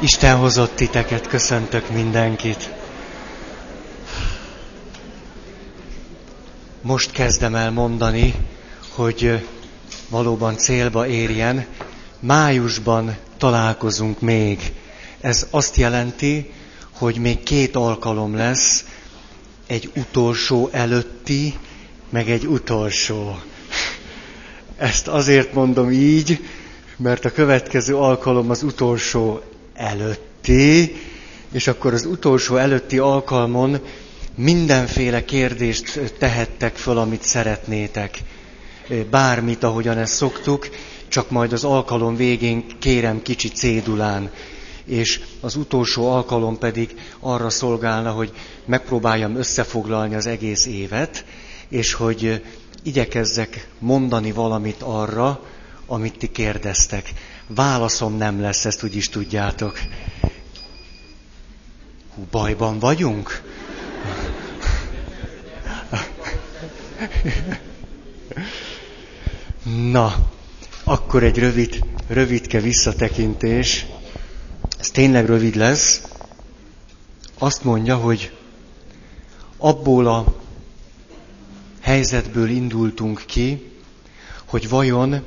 Isten hozott titeket, köszöntök mindenkit. Most kezdem el mondani, hogy valóban célba érjen. Májusban találkozunk még. Ez azt jelenti, hogy még két alkalom lesz, egy utolsó előtti, meg egy utolsó. Ezt azért mondom így, mert a következő alkalom az utolsó előtti, és akkor az utolsó előtti alkalmon mindenféle kérdést tehettek föl, amit szeretnétek. Bármit, ahogyan ezt szoktuk, csak majd az alkalom végén kérem kicsi cédulán. És az utolsó alkalom pedig arra szolgálna, hogy megpróbáljam összefoglalni az egész évet, és hogy igyekezzek mondani valamit arra, amit ti kérdeztek. Válaszom nem lesz, ezt úgy is tudjátok. Hú, bajban vagyunk? Na, akkor egy rövid, rövidke visszatekintés. Ez tényleg rövid lesz. Azt mondja, hogy abból a helyzetből indultunk ki, hogy vajon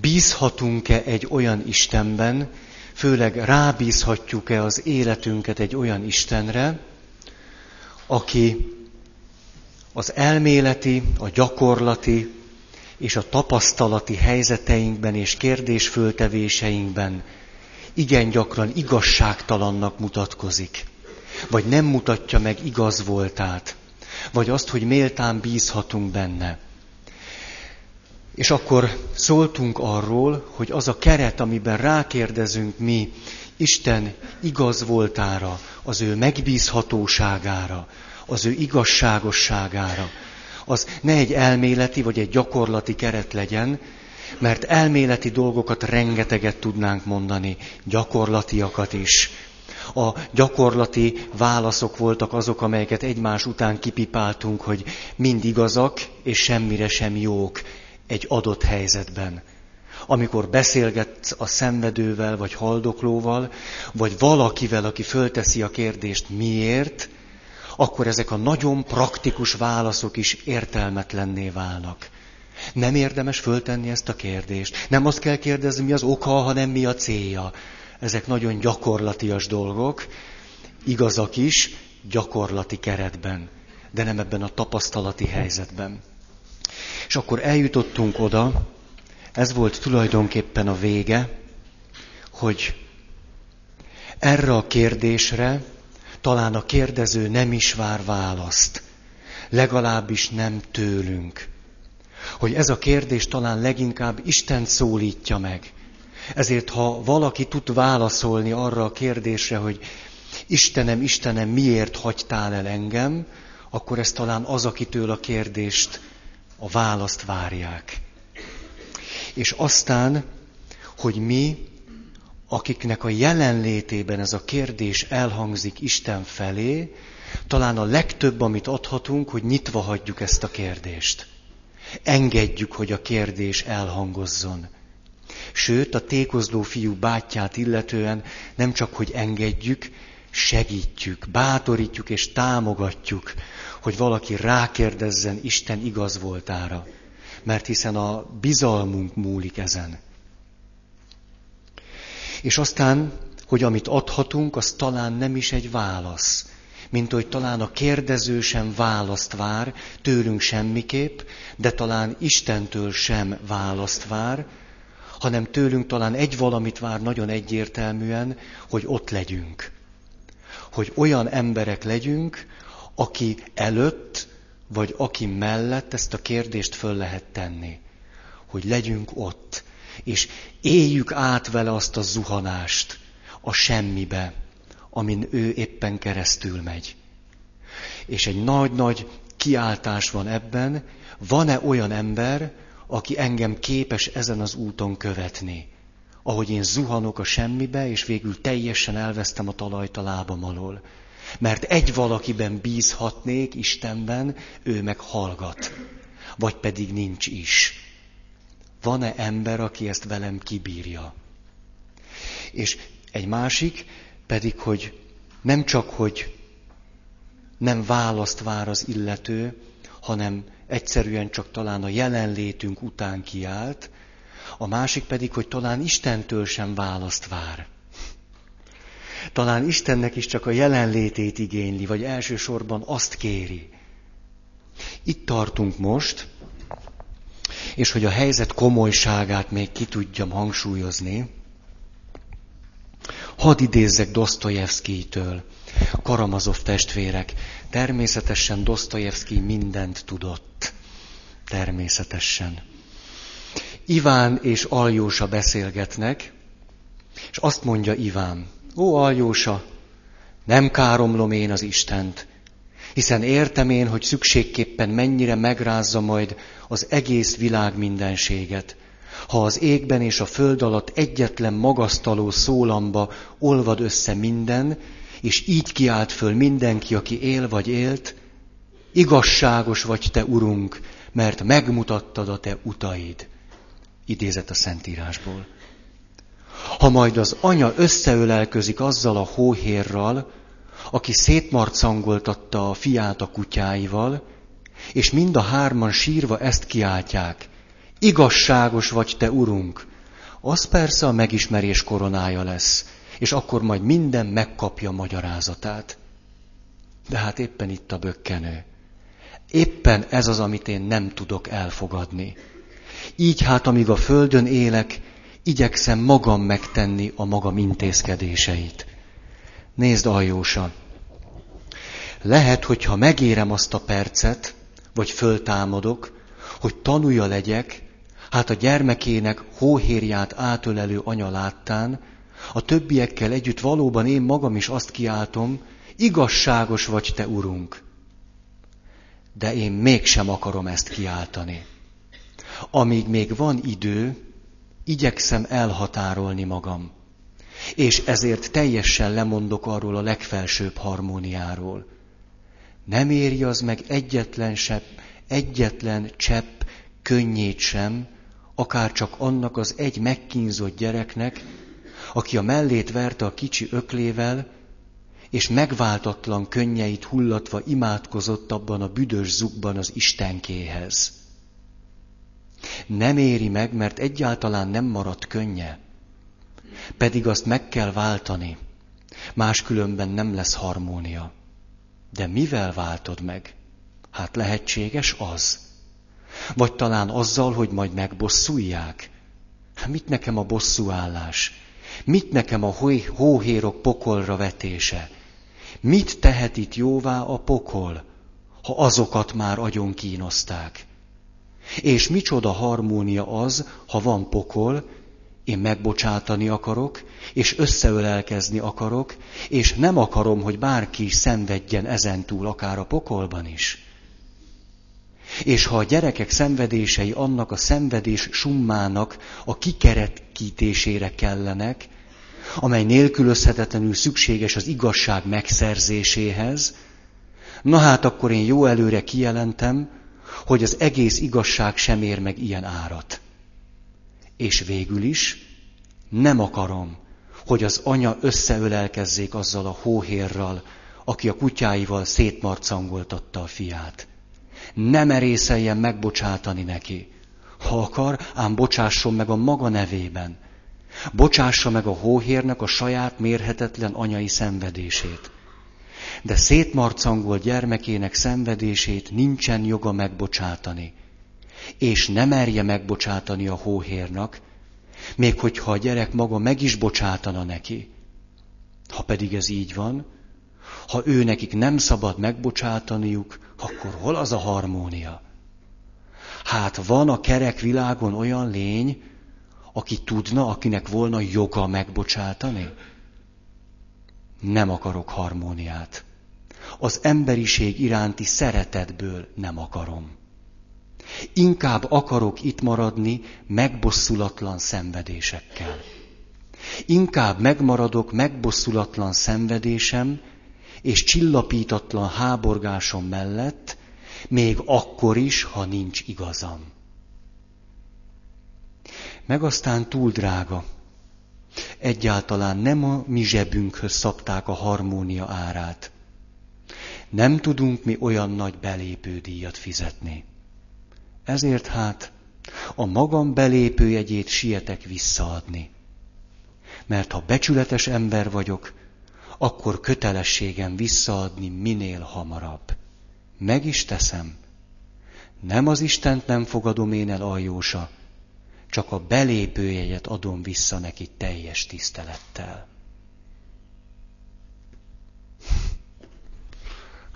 bízhatunk-e egy olyan Istenben, főleg rábízhatjuk-e az életünket egy olyan Istenre, aki az elméleti, a gyakorlati és a tapasztalati helyzeteinkben és kérdésföltevéseinkben igen gyakran igazságtalannak mutatkozik, vagy nem mutatja meg igaz voltát, vagy azt, hogy méltán bízhatunk benne. És akkor szóltunk arról, hogy az a keret, amiben rákérdezünk mi Isten igaz voltára, az ő megbízhatóságára, az ő igazságosságára, az ne egy elméleti vagy egy gyakorlati keret legyen, mert elméleti dolgokat rengeteget tudnánk mondani, gyakorlatiakat is. A gyakorlati válaszok voltak azok, amelyeket egymás után kipipáltunk, hogy mind igazak és semmire sem jók egy adott helyzetben. Amikor beszélgetsz a szenvedővel, vagy haldoklóval, vagy valakivel, aki fölteszi a kérdést miért, akkor ezek a nagyon praktikus válaszok is értelmetlenné válnak. Nem érdemes föltenni ezt a kérdést. Nem azt kell kérdezni, mi az oka, hanem mi a célja. Ezek nagyon gyakorlatias dolgok, igazak is, gyakorlati keretben, de nem ebben a tapasztalati helyzetben. És akkor eljutottunk oda, ez volt tulajdonképpen a vége, hogy erre a kérdésre talán a kérdező nem is vár választ, legalábbis nem tőlünk. Hogy ez a kérdés talán leginkább Isten szólítja meg. Ezért, ha valaki tud válaszolni arra a kérdésre, hogy Istenem, Istenem, miért hagytál el engem, akkor ez talán az, akitől a kérdést a választ várják. És aztán, hogy mi, akiknek a jelenlétében ez a kérdés elhangzik Isten felé, talán a legtöbb, amit adhatunk, hogy nyitva hagyjuk ezt a kérdést. Engedjük, hogy a kérdés elhangozzon. Sőt, a tékozló fiú bátyját illetően nem csak, hogy engedjük, segítjük, bátorítjuk és támogatjuk, hogy valaki rákérdezzen Isten igaz voltára. Mert hiszen a bizalmunk múlik ezen. És aztán, hogy amit adhatunk, az talán nem is egy válasz. Mint hogy talán a kérdező sem választ vár, tőlünk semmiképp, de talán Istentől sem választ vár, hanem tőlünk talán egy valamit vár nagyon egyértelműen, hogy ott legyünk. Hogy olyan emberek legyünk, aki előtt, vagy aki mellett ezt a kérdést föl lehet tenni. Hogy legyünk ott, és éljük át vele azt a zuhanást a semmibe, amin ő éppen keresztül megy. És egy nagy-nagy kiáltás van ebben, van-e olyan ember, aki engem képes ezen az úton követni? Ahogy én zuhanok a semmibe, és végül teljesen elvesztem a talajt a lábam alól. Mert egy valakiben bízhatnék, Istenben, ő meg hallgat. Vagy pedig nincs is. Van-e ember, aki ezt velem kibírja? És Egy másik pedig, hogy nem csak, hogy nem választ vár az illető, hanem egyszerűen csak talán a jelenlétünk után kiállt, a másik pedig, hogy talán Istentől sem választ vár. Talán Istennek is csak a jelenlétét igényli, vagy elsősorban azt kéri. Itt tartunk most, és hogy a helyzet komolyságát még ki tudjam hangsúlyozni, hadd idézzek Dostoyevsky-től, Karamazov testvérek. Természetesen Dostoyevsky mindent tudott. Természetesen. Iván és Aljósa beszélgetnek, és azt mondja Iván, ó Aljósa, nem káromlom én az Istent, hiszen értem én, hogy szükségképpen mennyire megrázza majd az egész világ mindenséget, ha az égben és a föld alatt egyetlen magasztaló szólamba olvad össze minden, és így kiált föl mindenki, aki él vagy élt, igazságos vagy te, Urunk, mert megmutattad a te utaid. Idézet a Szentírásból. Ha majd az anya összeölelközik azzal a hóhérral, aki szétmarcangoltatta a fiát a kutyáival, és mind a hárman sírva ezt kiáltják, igazságos vagy te, Urunk, az persze a megismerés koronája lesz, és akkor majd minden megkapja magyarázatát. De hát éppen itt a bökkenő. Éppen ez az, amit én nem tudok elfogadni. Így hát, amíg a földön élek, igyekszem magam megtenni a magam intézkedéseit. Nézd, Aljósa, lehet, hogyha megérem azt a percet, vagy föltámadok, hogy tanulja legyek, hát a gyermekének hóhérját átölelő anya láttán, a többiekkel együtt valóban én magam is azt kiáltom, igazságos vagy te, Urunk. De én mégsem akarom ezt kiáltani. Amíg még van idő, igyekszem elhatárolni magam. És ezért teljesen lemondok arról a legfelsőbb harmóniáról. Nem éri az meg egyetlen sepp, egyetlen csepp könnyét sem, akár csak annak az egy megkínzott gyereknek, aki a mellét verte a kicsi öklével, és megváltatlan könnyeit hullatva imádkozott abban a büdös zugban az Istenkéhez. Nem éri meg, mert egyáltalán nem maradt könnye. Pedig azt meg kell váltani. Máskülönben nem lesz harmónia. De mivel váltod meg? Hát lehetséges az. Vagy talán azzal, hogy majd megbosszulják. Hát mit nekem a bosszúállás? Mit nekem a hóhérok pokolra vetése? Mit tehet itt jóvá a pokol, ha azokat már agyon kínozták? És micsoda harmónia az, ha van pokol, én megbocsátani akarok, és összeölelkezni akarok, és nem akarom, hogy bárki szenvedjen ezentúl, akár a pokolban is. És ha a gyerekek szenvedései annak a szenvedés summának a kikerekítésére kellenek, amely nélkülözhetetlenül szükséges az igazság megszerzéséhez, na hát akkor én jó előre kijelentem, hogy az egész igazság sem ér meg ilyen árat. És végül is nem akarom, hogy az anya összeölelkezzék azzal a hóhérral, aki a kutyáival szétmarcangoltatta a fiát. Nem merészeljen megbocsátani neki. Ha akar, ám bocsásson meg a maga nevében. Bocsássa meg a hóhérnek a saját mérhetetlen anyai szenvedését. De szétmarcangolt gyermekének szenvedését nincsen joga megbocsátani. És nem merje megbocsátani a hóhérnak, még hogyha a gyerek maga meg is bocsátana neki. Ha pedig ez így van, ha ő nekik nem szabad megbocsátaniuk, akkor hol az a harmónia? Hát van a kerek világon olyan lény, aki tudna, akinek volna joga megbocsátani? Nem akarok harmóniát. Az emberiség iránti szeretetből nem akarom. Inkább akarok itt maradni megbosszulatlan szenvedésekkel. Inkább megmaradok megbosszulatlan szenvedésem és csillapítatlan háborgásom mellett, még akkor is, ha nincs igazam. Meg aztán túl drága. Egyáltalán nem a mi zsebünkhöz szabták a harmónia árát. Nem tudunk mi olyan nagy belépődíjat fizetni. Ezért hát a magam belépőjegyét sietek visszaadni. Mert ha becsületes ember vagyok, akkor kötelességem visszaadni minél hamarabb. Meg is teszem. Nem az Istent nem fogadom én el aljósa, csak a belépőjegyet adom vissza neki teljes tisztelettel.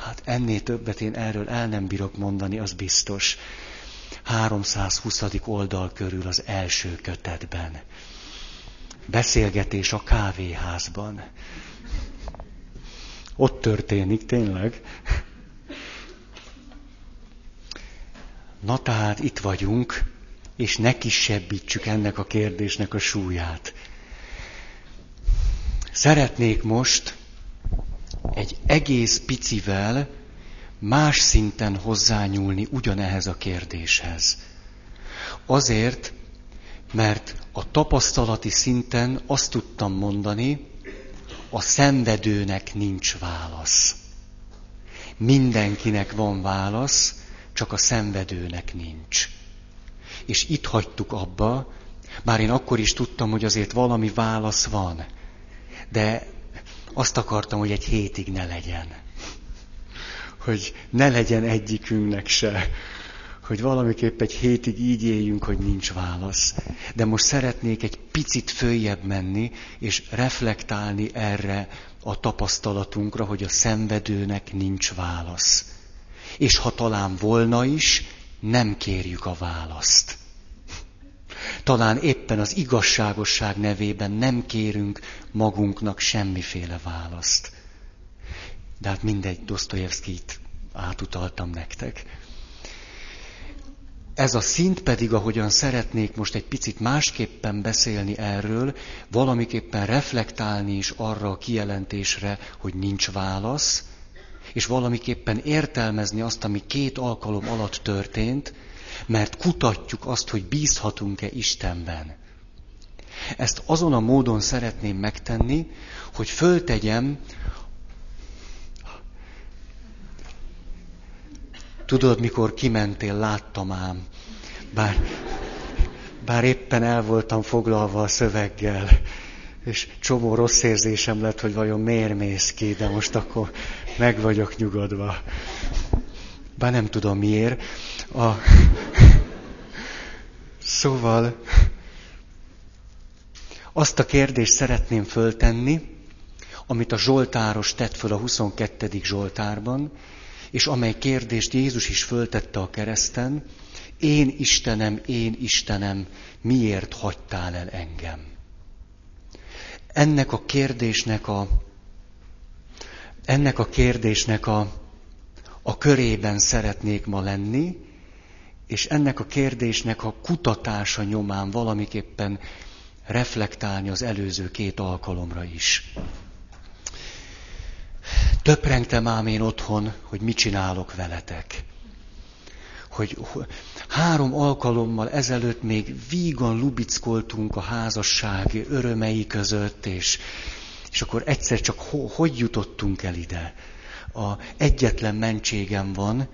Hát ennél többet én erről el nem bírok mondani, az biztos. 320. oldal körül az első kötetben. Beszélgetés a kávéházban. Ott történik tényleg. Na tehát itt vagyunk, és ne kisebbítsük ennek a kérdésnek a súlyát. Szeretnék most egy egész picivel más szinten hozzányúlni ugyanehhez a kérdéshez. Azért, mert a tapasztalati szinten azt tudtam mondani, a szenvedőnek nincs válasz. Mindenkinek van válasz, csak a szenvedőnek nincs. És itt hagytuk abba, bár én akkor is tudtam, hogy azért valami válasz van. De azt akartam, hogy egy hétig ne legyen. Hogy ne legyen egyikünknek se. Hogy valamiképp egy hétig így éljünk, hogy nincs válasz. De most szeretnék egy picit följebb menni, és reflektálni erre a tapasztalatunkra, hogy a szenvedőnek nincs válasz. És ha talán volna is, nem kérjük a választ. Talán éppen az igazságosság nevében nem kérünk magunknak semmiféle választ. De hát mindegy, Dostoyevskit átutaltam nektek. Ez a szint pedig, ahogyan szeretnék most egy picit másképpen beszélni erről, valamiképpen reflektálni is arra a kijelentésre, hogy nincs válasz, és valamiképpen értelmezni azt, ami két alkalom alatt történt, mert kutatjuk azt, hogy bízhatunk-e Istenben. Ezt azon a módon szeretném megtenni, hogy föltegyem, tudod, mikor kimentél, láttam ám, bár, bár éppen el voltam foglalva a szöveggel, és csomó rossz érzésem lett, hogy vajon miért mész ki, de most akkor meg vagyok nyugodva. Bár nem tudom miért. A... Szóval azt a kérdést szeretném föltenni, amit a Zsoltáros tett föl a 22. Zsoltárban, és amely kérdést Jézus is föltette a kereszten, én Istenem, én Istenem, miért hagytál el engem? Ennek a kérdésnek a, ennek a kérdésnek a, a körében szeretnék ma lenni, és ennek a kérdésnek a kutatása nyomán valamiképpen reflektálni az előző két alkalomra is. Töprengtem ám én otthon, hogy mit csinálok veletek. Hogy három alkalommal ezelőtt még vígan lubickoltunk a házasság örömei között, és, és akkor egyszer csak ho, hogy jutottunk el ide? A egyetlen mentségem van,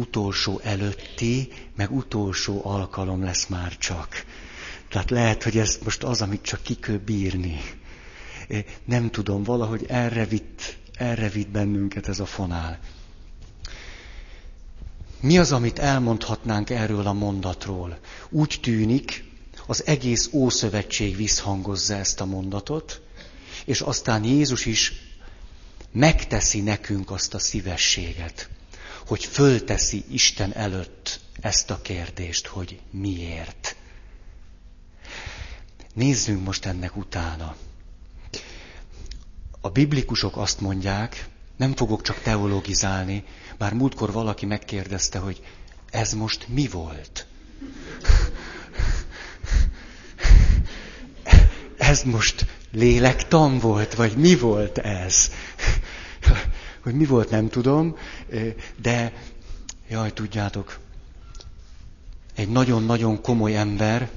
utolsó előtti, meg utolsó alkalom lesz már csak. Tehát lehet, hogy ez most az, amit csak ki kell bírni. Nem tudom, valahogy erre vitt, erre vitt bennünket ez a fonál. Mi az, amit elmondhatnánk erről a mondatról? Úgy tűnik, az egész Ószövetség visszhangozza ezt a mondatot, és aztán Jézus is megteszi nekünk azt a szívességet, hogy fölteszi Isten előtt ezt a kérdést, hogy miért. Nézzünk most ennek utána. A biblikusok azt mondják, nem fogok csak teologizálni, bár múltkor valaki megkérdezte, hogy ez most mi volt? Ez most lélektan volt, vagy mi volt ez? Hogy mi volt, nem tudom, de jaj, tudjátok, egy nagyon-nagyon komoly ember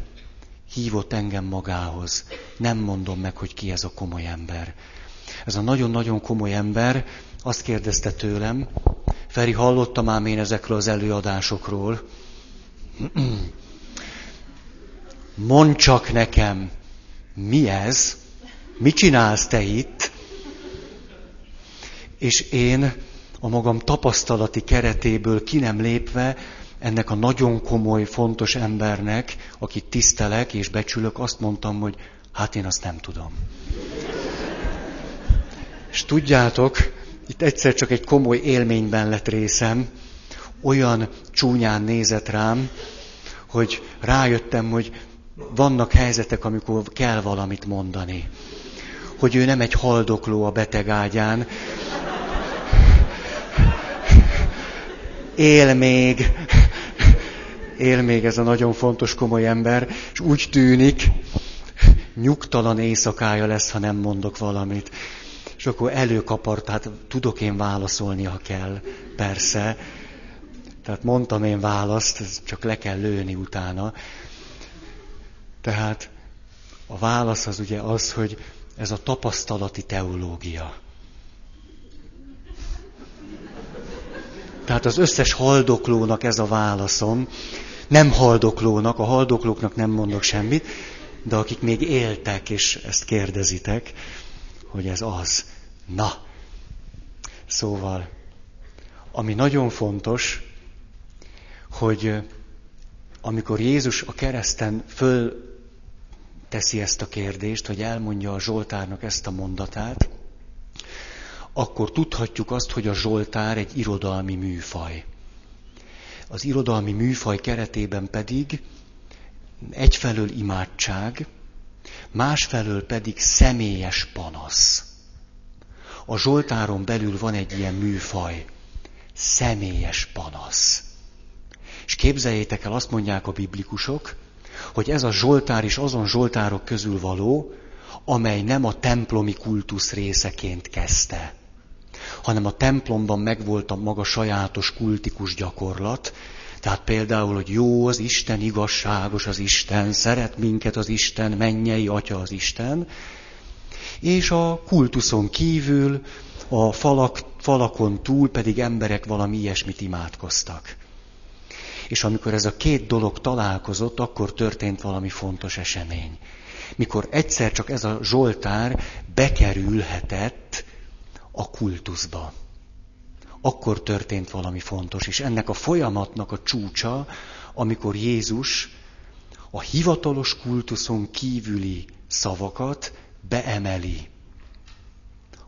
hívott engem magához. Nem mondom meg, hogy ki ez a komoly ember. Ez a nagyon-nagyon komoly ember azt kérdezte tőlem, Feri, hallottam ám én ezekről az előadásokról. Mondd csak nekem, mi ez? Mit csinálsz te itt? És én a magam tapasztalati keretéből ki nem lépve ennek a nagyon komoly, fontos embernek, akit tisztelek és becsülök, azt mondtam, hogy hát én azt nem tudom. És tudjátok, itt egyszer csak egy komoly élményben lett részem, olyan csúnyán nézett rám, hogy rájöttem, hogy vannak helyzetek, amikor kell valamit mondani. Hogy ő nem egy haldokló a beteg ágyán, él még, él még ez a nagyon fontos, komoly ember, és úgy tűnik, nyugtalan éjszakája lesz, ha nem mondok valamit. És akkor előkapart, hát tudok én válaszolni, ha kell, persze. Tehát mondtam én választ, csak le kell lőni utána. Tehát a válasz az ugye az, hogy ez a tapasztalati teológia. Tehát az összes haldoklónak ez a válaszom. Nem haldoklónak, a haldoklóknak nem mondok semmit, de akik még éltek, és ezt kérdezitek, hogy ez az. Na, szóval, ami nagyon fontos, hogy amikor Jézus a kereszten föl teszi ezt a kérdést, hogy elmondja a Zsoltárnak ezt a mondatát, akkor tudhatjuk azt, hogy a Zsoltár egy irodalmi műfaj. Az irodalmi műfaj keretében pedig egyfelől imádság, másfelől pedig személyes panasz. A Zsoltáron belül van egy ilyen műfaj, személyes panasz. És képzeljétek el, azt mondják a biblikusok, hogy ez a Zsoltár is azon Zsoltárok közül való, amely nem a templomi kultusz részeként kezdte, hanem a templomban megvolt a maga sajátos kultikus gyakorlat, tehát például, hogy jó az Isten, igazságos az Isten, szeret minket az Isten, mennyei atya az Isten, és a kultuszon kívül, a falak, falakon túl pedig emberek valami ilyesmit imádkoztak. És amikor ez a két dolog találkozott, akkor történt valami fontos esemény. Mikor egyszer csak ez a Zsoltár bekerülhetett a kultuszba. Akkor történt valami fontos, és ennek a folyamatnak a csúcsa, amikor Jézus a hivatalos kultuszon kívüli szavakat beemeli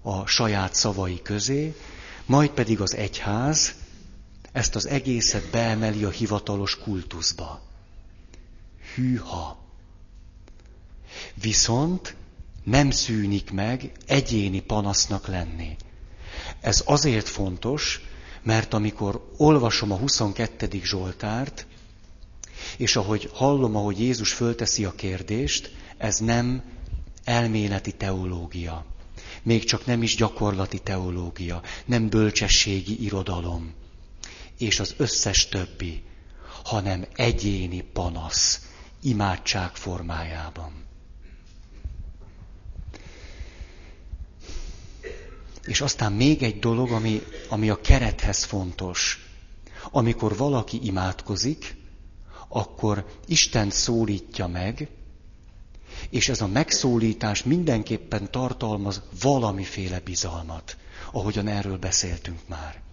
a saját szavai közé, majd pedig az egyház ezt az egészet beemeli a hivatalos kultuszba. Hűha! Viszont nem szűnik meg egyéni panasznak lenni. Ez azért fontos, mert amikor olvasom a 22. Zsoltárt, és ahogy hallom, ahogy Jézus fölteszi a kérdést, ez nem elméleti teológia. Még csak nem is gyakorlati teológia, nem bölcsességi irodalom, és az összes többi, hanem egyéni panasz, imádság formájában. És aztán még egy dolog, ami, ami a kerethez fontos. Amikor valaki imádkozik, akkor Isten szólítja meg, és ez a megszólítás mindenképpen tartalmaz valamiféle bizalmat, ahogyan erről beszéltünk már.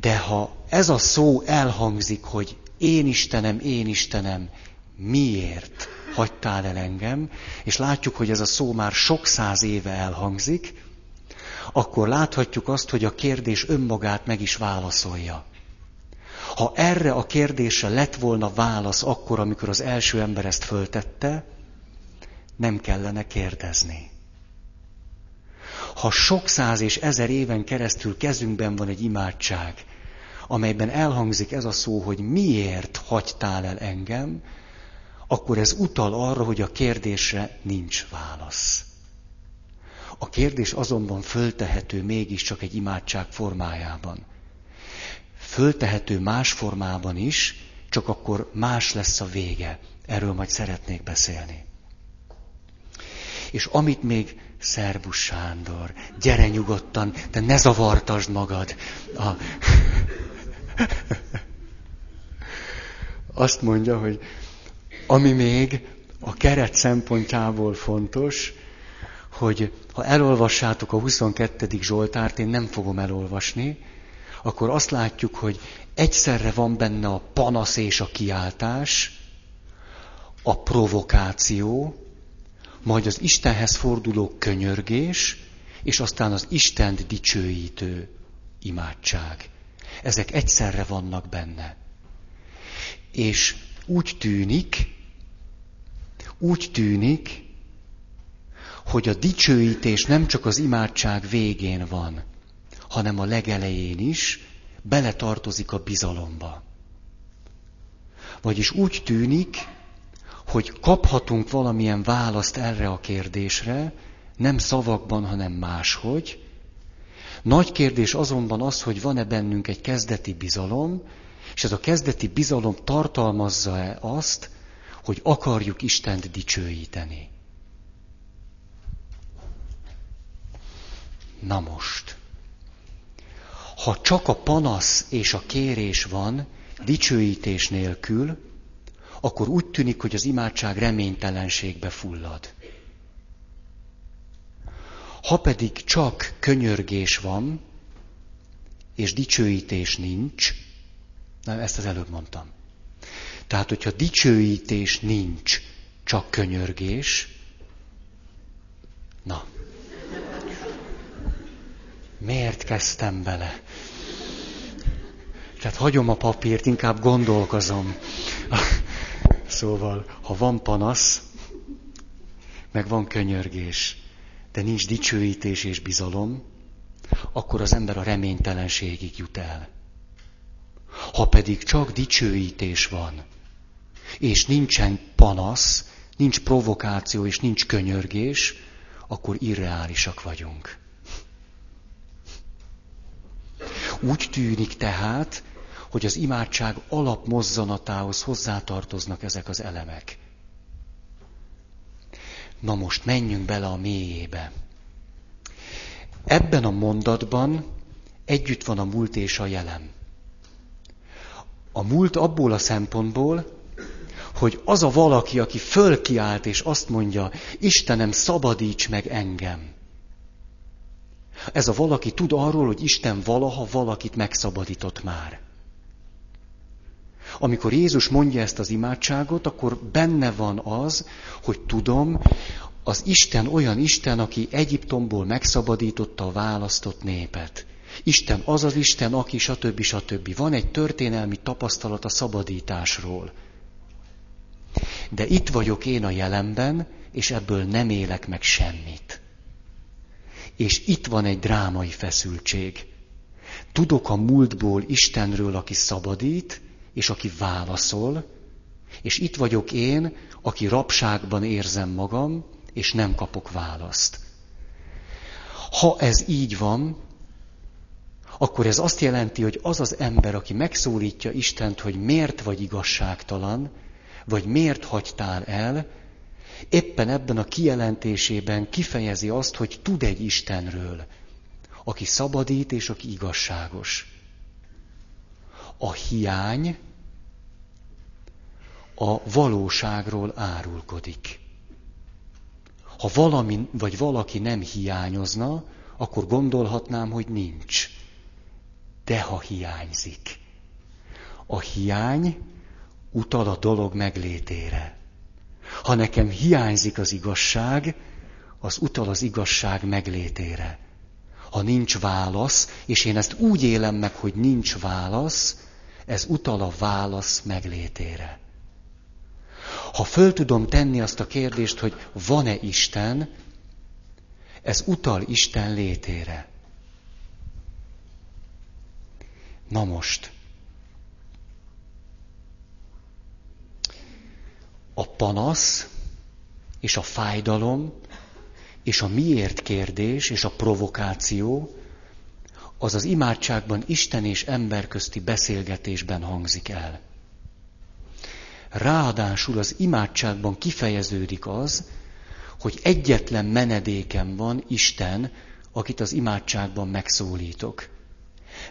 De ha ez a szó elhangzik, hogy én Istenem, én Istenem, miért hagytál el engem, és látjuk, hogy ez a szó már sok száz éve elhangzik, akkor láthatjuk azt, hogy a kérdés önmagát meg is válaszolja. Ha erre a kérdésre lett volna válasz akkor, amikor az első ember ezt föltette, nem kellene kérdezni. Ha sok száz és ezer éven keresztül kezünkben van egy imádság, amelyben elhangzik ez a szó, hogy miért hagytál el engem, akkor ez utal arra, hogy a kérdésre nincs válasz. A kérdés azonban föltehető mégiscsak egy imádság formájában. Föltehető más formában is, csak akkor más lesz a vége. Erről majd szeretnék beszélni. És amit még Szerbus Sándor, gyere nyugodtan, de ne zavartasd magad. A... Azt mondja, hogy ami még a keret szempontjából fontos, hogy ha elolvassátok a 22. Zsoltárt, én nem fogom elolvasni, akkor azt látjuk, hogy egyszerre van benne a panasz és a kiáltás, a provokáció, majd az Istenhez forduló könyörgés, és aztán az Istent dicsőítő imádság. Ezek egyszerre vannak benne. És úgy tűnik, úgy tűnik, hogy a dicsőítés nem csak az imádság végén van, hanem a legelején is beletartozik a bizalomba. Vagyis úgy tűnik, hogy kaphatunk valamilyen választ erre a kérdésre, nem szavakban, hanem máshogy. Nagy kérdés azonban az, hogy van-e bennünk egy kezdeti bizalom, és ez a kezdeti bizalom tartalmazza-e azt, hogy akarjuk Istent dicsőíteni. Na most, ha csak a panasz és a kérés van, dicsőítés nélkül, akkor úgy tűnik, hogy az imádság reménytelenségbe fullad. Ha pedig csak könyörgés van, és dicsőítés nincs, na ezt az előbb mondtam. Tehát, hogyha dicsőítés nincs, csak könyörgés, na, miért kezdtem bele? Tehát hagyom a papírt, inkább gondolkozom. Szóval, ha van panasz, meg van könyörgés, de nincs dicsőítés és bizalom, akkor az ember a reménytelenségig jut el. Ha pedig csak dicsőítés van, és nincsen panasz, nincs provokáció és nincs könyörgés, akkor irreálisak vagyunk. Úgy tűnik tehát, hogy az imádság alapmozzanatához hozzátartoznak ezek az elemek. Na most menjünk bele a mélyébe. Ebben a mondatban együtt van a múlt és a jelen. A múlt abból a szempontból, hogy az a valaki, aki fölkiált és azt mondja, Istenem, szabadíts meg engem. Ez a valaki tud arról, hogy Isten valaha valakit megszabadított már. Amikor Jézus mondja ezt az imádságot, akkor benne van az, hogy tudom, az Isten olyan Isten, aki Egyiptomból megszabadította a választott népet. Isten az az Isten, aki stb. stb. Van egy történelmi tapasztalat a szabadításról. De itt vagyok én a jelenben, és ebből nem élek meg semmit. És itt van egy drámai feszültség. Tudok a múltból Istenről, aki szabadít, és aki válaszol, és itt vagyok én, aki rabságban érzem magam, és nem kapok választ. Ha ez így van, akkor ez azt jelenti, hogy az az ember, aki megszólítja Istent, hogy miért vagy igazságtalan, vagy miért hagytál el, éppen ebben a kijelentésében kifejezi azt, hogy tud egy Istenről, aki szabadít és aki igazságos. A hiány a valóságról árulkodik. Ha valami vagy valaki nem hiányozna, akkor gondolhatnám, hogy nincs. De ha hiányzik, a hiány utal a dolog meglétére. Ha nekem hiányzik az igazság, az utal az igazság meglétére. Ha nincs válasz, és én ezt úgy élem meg, hogy nincs válasz, ez utal a válasz meglétére. Ha föl tudom tenni azt a kérdést, hogy van-e Isten, ez utal Isten létére. Na most, a panasz és a fájdalom és a miért kérdés és a provokáció az az imádságban Isten és ember közti beszélgetésben hangzik el. Ráadásul az imádságban kifejeződik az, hogy egyetlen menedékem van Isten, akit az imádságban megszólítok.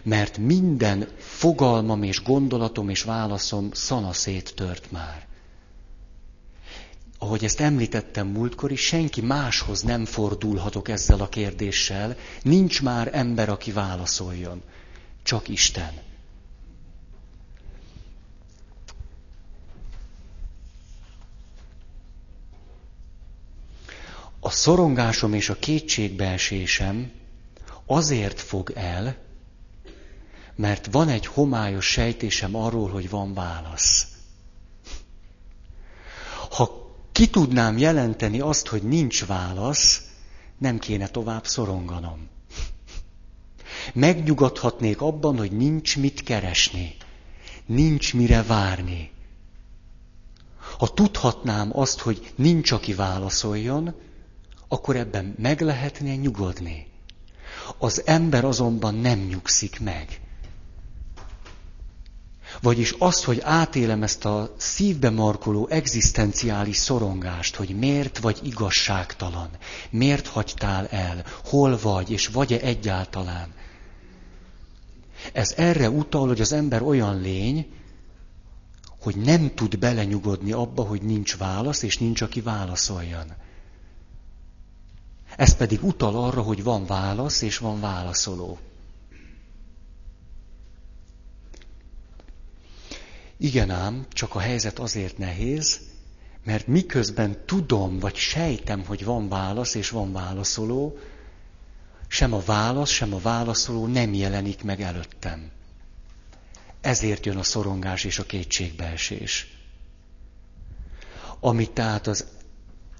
Mert minden fogalmam és gondolatom és válaszom szanaszét tört már. Ahogy ezt említettem múltkor is, senki máshoz nem fordulhatok ezzel a kérdéssel, nincs már ember, aki válaszoljon. Csak Isten. A szorongásom és a kétségbeesésem azért fog el, mert van egy homályos sejtésem arról, hogy van válasz. Ha ki tudnám jelenteni azt, hogy nincs válasz, nem kéne tovább szoronganom. Megnyugodhatnék abban, hogy nincs mit keresni, nincs mire várni. Ha tudhatnám azt, hogy nincs, aki válaszoljon, akkor ebben meg lehetne nyugodni. Az ember azonban nem nyugszik meg. Vagyis az, hogy átélem ezt a szívbe markoló egzisztenciális szorongást, hogy miért vagy igazságtalan, miért hagytál el, hol vagy, és vagy-e egyáltalán. Ez erre utal, hogy az ember olyan lény, hogy nem tud belenyugodni abba, hogy nincs válasz, és nincs, aki válaszoljon. Ez pedig utal arra, hogy van válasz és van válaszoló. Igen ám, csak a helyzet azért nehéz, mert miközben tudom, vagy sejtem, hogy van válasz és van válaszoló, sem a válasz, sem a válaszoló nem jelenik meg előttem. Ezért jön a szorongás és a kétségbeesés. Amit tehát, az,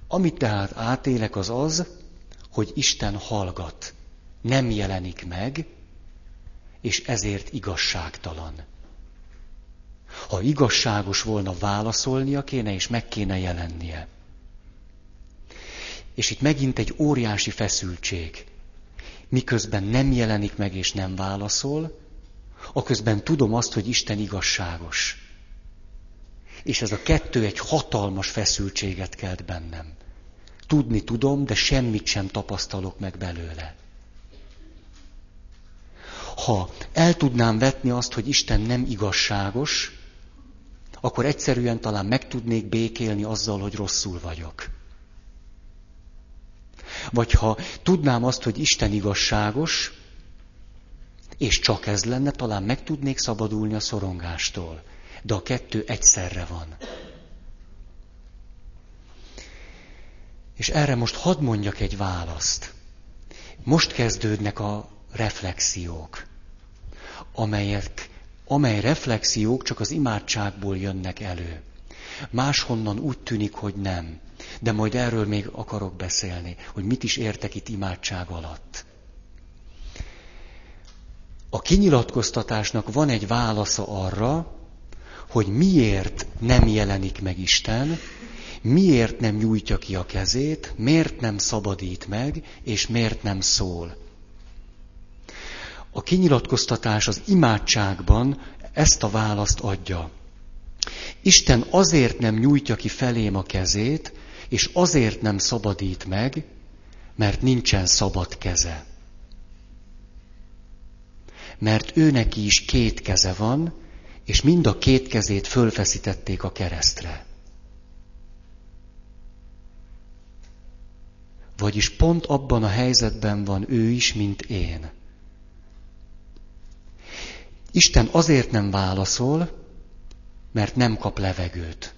amit tehát átélek, az az, hogy Isten hallgat, nem jelenik meg, és ezért igazságtalan. Ha igazságos volna, válaszolnia kéne, és meg kéne jelennie. És itt megint egy óriási feszültség. Miközben nem jelenik meg és nem válaszol, aközben tudom azt, hogy Isten igazságos. És ez a kettő egy hatalmas feszültséget kelt bennem. Tudni tudom, de semmit sem tapasztalok meg belőle. Ha el tudnám vetni azt, hogy Isten nem igazságos, akkor egyszerűen talán meg tudnék békélni azzal, hogy rosszul vagyok. Vagy ha tudnám azt, hogy Isten igazságos, és csak ez lenne, talán meg tudnék szabadulni a szorongástól. De a kettő egyszerre van. És erre most hadd mondjak egy választ. Most kezdődnek a reflexiók, amelyek, amely reflexiók csak az imádságból jönnek elő. Máshonnan úgy tűnik, hogy nem. De majd erről még akarok beszélni, hogy mit is értek itt imádság alatt. A kinyilatkoztatásnak van egy válasza arra, hogy miért nem jelenik meg Isten, miért nem nyújtja ki a kezét, miért nem szabadít meg, és miért nem szól. A kinyilatkoztatás az imádságban ezt a választ adja. Isten azért nem nyújtja ki felém a kezét, és azért nem szabadít meg, mert nincsen szabad keze. Mert ő neki is két keze van, és mind a két kezét fölfeszítették a keresztre. Vagyis pont abban a helyzetben van ő is, mint én. Isten azért nem válaszol, mert nem kap levegőt.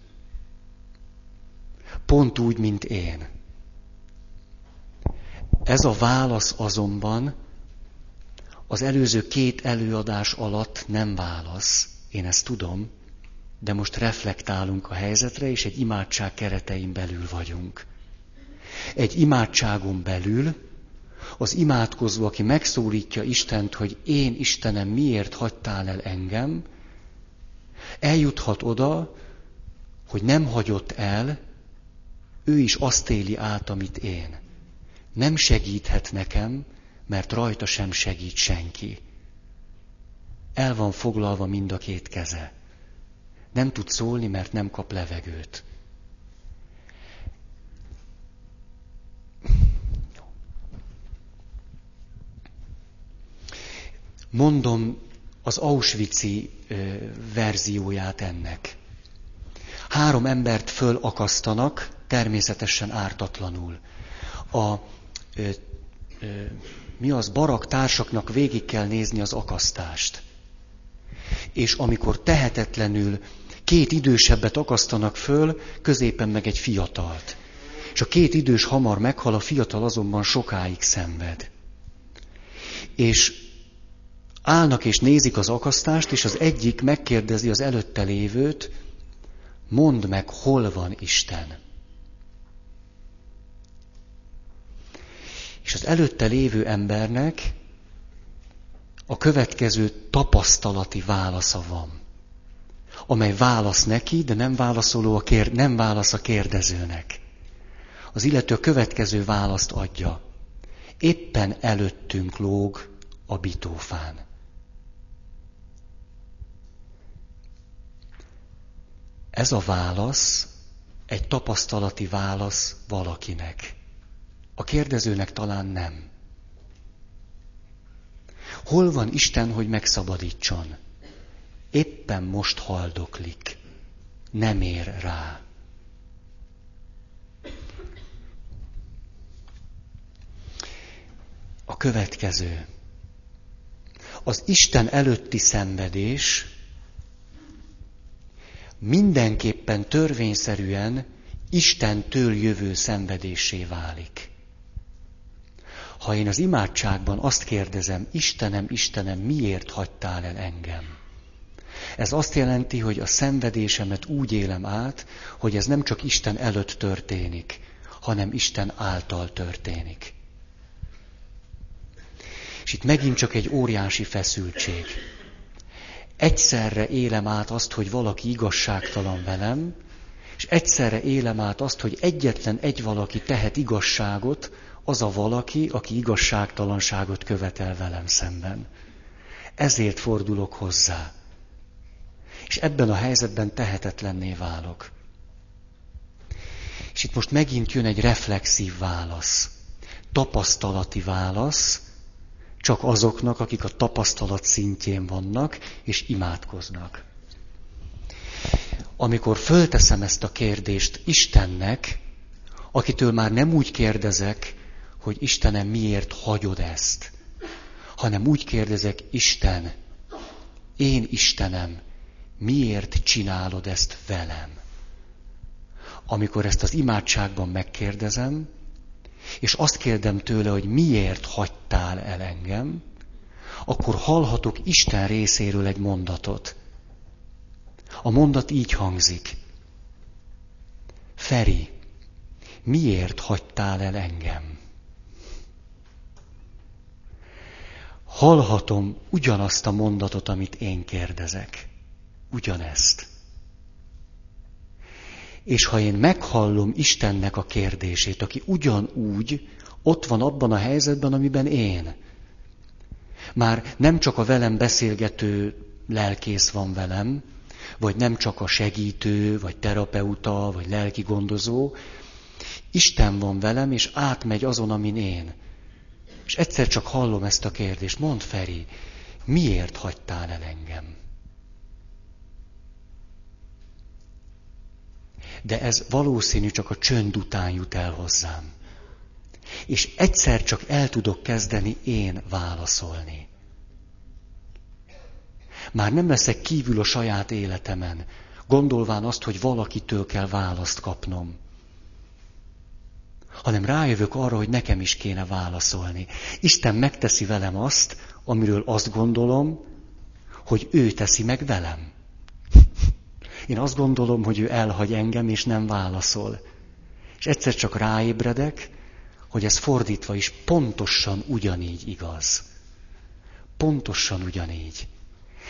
Pont úgy, mint én. Ez a válasz azonban az előző két előadás alatt nem válasz, én ezt tudom, de most reflektálunk a helyzetre, és egy imádság keretein belül vagyunk egy imádságon belül, az imádkozó, aki megszólítja Istent, hogy én Istenem miért hagytál el engem, eljuthat oda, hogy nem hagyott el, ő is azt éli át, amit én. Nem segíthet nekem, mert rajta sem segít senki. El van foglalva mind a két keze. Nem tud szólni, mert nem kap levegőt. Mondom az Auschwitz-i verzióját ennek. Három embert fölakasztanak, természetesen ártatlanul. A ö, ö, mi az barak társaknak végig kell nézni az akasztást. És amikor tehetetlenül két idősebbet akasztanak föl, középen meg egy fiatalt. És a két idős hamar meghal, a fiatal azonban sokáig szenved. És állnak és nézik az akasztást, és az egyik megkérdezi az előtte lévőt, mondd meg, hol van Isten. És az előtte lévő embernek a következő tapasztalati válasza van, amely válasz neki, de nem, válaszoló a kér, nem válasz a kérdezőnek. Az illető a következő választ adja. Éppen előttünk lóg a bitófán. Ez a válasz egy tapasztalati válasz valakinek. A kérdezőnek talán nem. Hol van Isten, hogy megszabadítson? Éppen most haldoklik. Nem ér rá. A következő. Az Isten előtti szenvedés mindenképpen törvényszerűen Istentől jövő szenvedésé válik. Ha én az imádságban azt kérdezem, Istenem, Istenem, miért hagytál el engem? Ez azt jelenti, hogy a szenvedésemet úgy élem át, hogy ez nem csak Isten előtt történik, hanem Isten által történik. És itt megint csak egy óriási feszültség egyszerre élem át azt, hogy valaki igazságtalan velem, és egyszerre élem át azt, hogy egyetlen egy valaki tehet igazságot, az a valaki, aki igazságtalanságot követel velem szemben. Ezért fordulok hozzá. És ebben a helyzetben tehetetlenné válok. És itt most megint jön egy reflexív válasz, tapasztalati válasz, csak azoknak, akik a tapasztalat szintjén vannak, és imádkoznak. Amikor fölteszem ezt a kérdést Istennek, akitől már nem úgy kérdezek, hogy Istenem, miért hagyod ezt, hanem úgy kérdezek, Isten, én Istenem, miért csinálod ezt velem? Amikor ezt az imádságban megkérdezem, és azt kérdem tőle, hogy miért hagytál el engem, akkor hallhatok Isten részéről egy mondatot. A mondat így hangzik. Feri, miért hagytál el engem? Hallhatom ugyanazt a mondatot, amit én kérdezek. Ugyanezt. És ha én meghallom Istennek a kérdését, aki ugyanúgy ott van abban a helyzetben, amiben én, már nem csak a velem beszélgető lelkész van velem, vagy nem csak a segítő, vagy terapeuta, vagy lelki gondozó, Isten van velem, és átmegy azon, amin én. És egyszer csak hallom ezt a kérdést. Mondd, Feri, miért hagytál el engem? De ez valószínű csak a csönd után jut el hozzám. És egyszer csak el tudok kezdeni én válaszolni. Már nem leszek kívül a saját életemen, gondolván azt, hogy valakitől kell választ kapnom. Hanem rájövök arra, hogy nekem is kéne válaszolni. Isten megteszi velem azt, amiről azt gondolom, hogy ő teszi meg velem. Én azt gondolom, hogy ő elhagy engem, és nem válaszol. És egyszer csak ráébredek, hogy ez fordítva is pontosan ugyanígy igaz. Pontosan ugyanígy.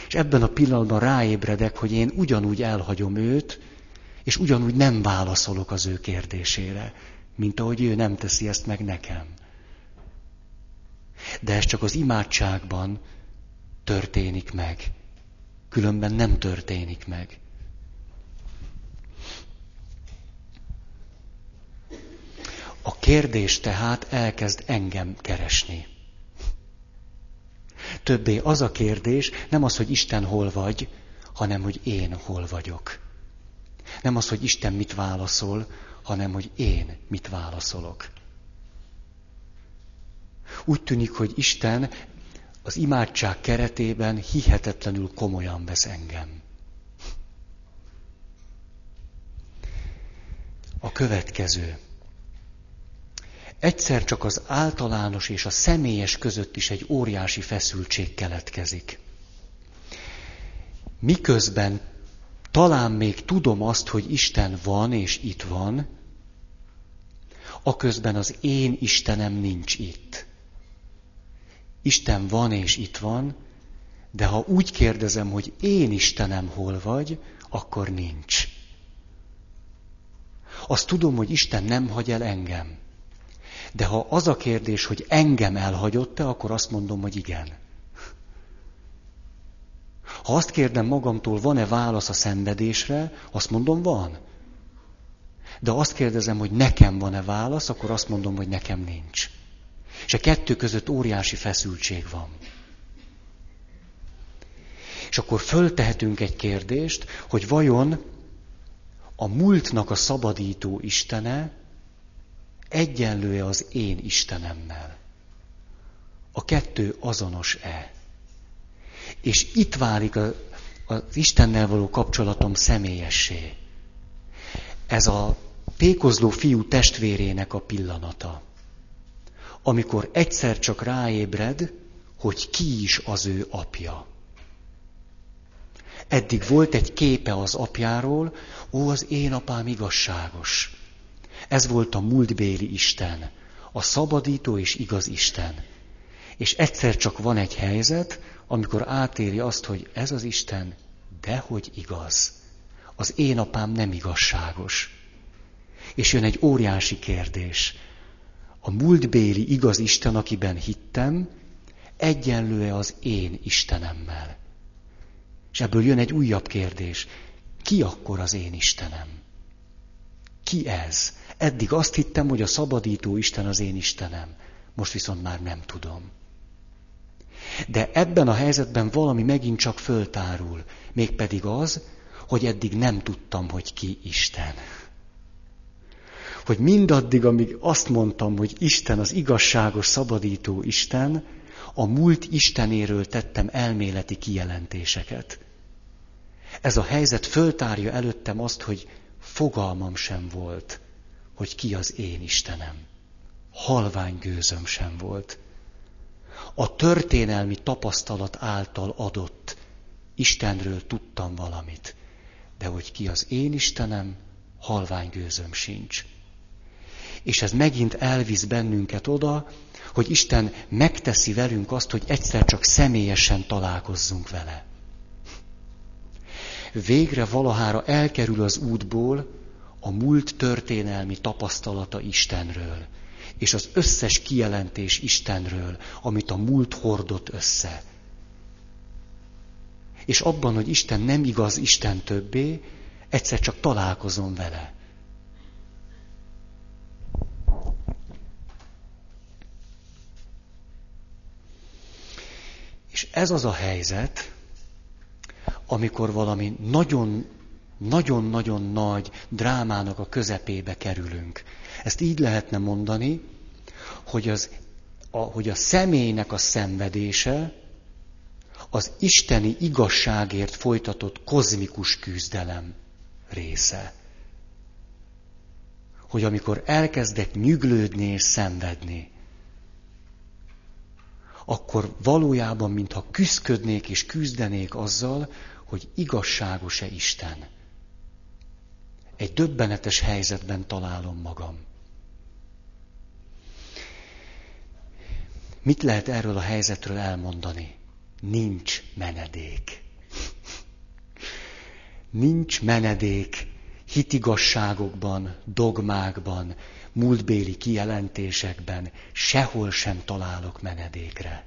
És ebben a pillanatban ráébredek, hogy én ugyanúgy elhagyom őt, és ugyanúgy nem válaszolok az ő kérdésére, mint ahogy ő nem teszi ezt meg nekem. De ez csak az imádságban történik meg. Különben nem történik meg. A kérdés tehát elkezd engem keresni. Többé az a kérdés nem az, hogy Isten hol vagy, hanem hogy én hol vagyok. Nem az, hogy Isten mit válaszol, hanem hogy én mit válaszolok. Úgy tűnik, hogy Isten az imádság keretében hihetetlenül komolyan vesz engem. A következő. Egyszer csak az általános és a személyes között is egy óriási feszültség keletkezik. Miközben talán még tudom azt, hogy Isten van és itt van, aközben az én Istenem nincs itt. Isten van és itt van, de ha úgy kérdezem, hogy én Istenem hol vagy, akkor nincs. Azt tudom, hogy Isten nem hagy el engem. De ha az a kérdés, hogy engem elhagyott-e, akkor azt mondom, hogy igen. Ha azt kérdem magamtól, van-e válasz a szenvedésre, azt mondom, van. De azt kérdezem, hogy nekem van-e válasz, akkor azt mondom, hogy nekem nincs. És a kettő között óriási feszültség van. És akkor föltehetünk egy kérdést, hogy vajon a múltnak a szabadító Istene egyenlő az én Istenemmel. A kettő azonos-e? És itt válik a, az Istennel való kapcsolatom személyessé. Ez a pékozló fiú testvérének a pillanata. Amikor egyszer csak ráébred, hogy ki is az ő apja. Eddig volt egy képe az apjáról, ó, az én apám igazságos. Ez volt a múltbéli Isten, a szabadító és igaz Isten. És egyszer csak van egy helyzet, amikor átéri azt, hogy ez az Isten, dehogy igaz. Az én apám nem igazságos. És jön egy óriási kérdés. A múltbéli igaz Isten, akiben hittem, egyenlő-e az én Istenemmel? És ebből jön egy újabb kérdés. Ki akkor az én Istenem? Ki ez? Eddig azt hittem, hogy a szabadító Isten az én Istenem. Most viszont már nem tudom. De ebben a helyzetben valami megint csak föltárul. Mégpedig az, hogy eddig nem tudtam, hogy ki Isten. Hogy mindaddig, amíg azt mondtam, hogy Isten az igazságos, szabadító Isten, a múlt Istenéről tettem elméleti kijelentéseket. Ez a helyzet föltárja előttem azt, hogy fogalmam sem volt, hogy ki az én Istenem. Halvány gőzöm sem volt. A történelmi tapasztalat által adott Istenről tudtam valamit, de hogy ki az én Istenem, halvány gőzöm sincs. És ez megint elvisz bennünket oda, hogy Isten megteszi velünk azt, hogy egyszer csak személyesen találkozzunk vele. Végre valahára elkerül az útból a múlt történelmi tapasztalata Istenről, és az összes kijelentés Istenről, amit a múlt hordott össze. És abban, hogy Isten nem igaz Isten többé, egyszer csak találkozom vele. És ez az a helyzet, amikor valami nagyon, nagyon-nagyon nagy drámának a közepébe kerülünk. Ezt így lehetne mondani, hogy, az, a, hogy a személynek a szenvedése az isteni igazságért folytatott kozmikus küzdelem része. Hogy amikor elkezdek nyüglődni és szenvedni, akkor valójában, mintha küzdködnék és küzdenék azzal, hogy igazságos-e Isten. Egy döbbenetes helyzetben találom magam. Mit lehet erről a helyzetről elmondani? Nincs menedék. Nincs menedék hitigasságokban, dogmákban, múltbéli kijelentésekben, sehol sem találok menedékre.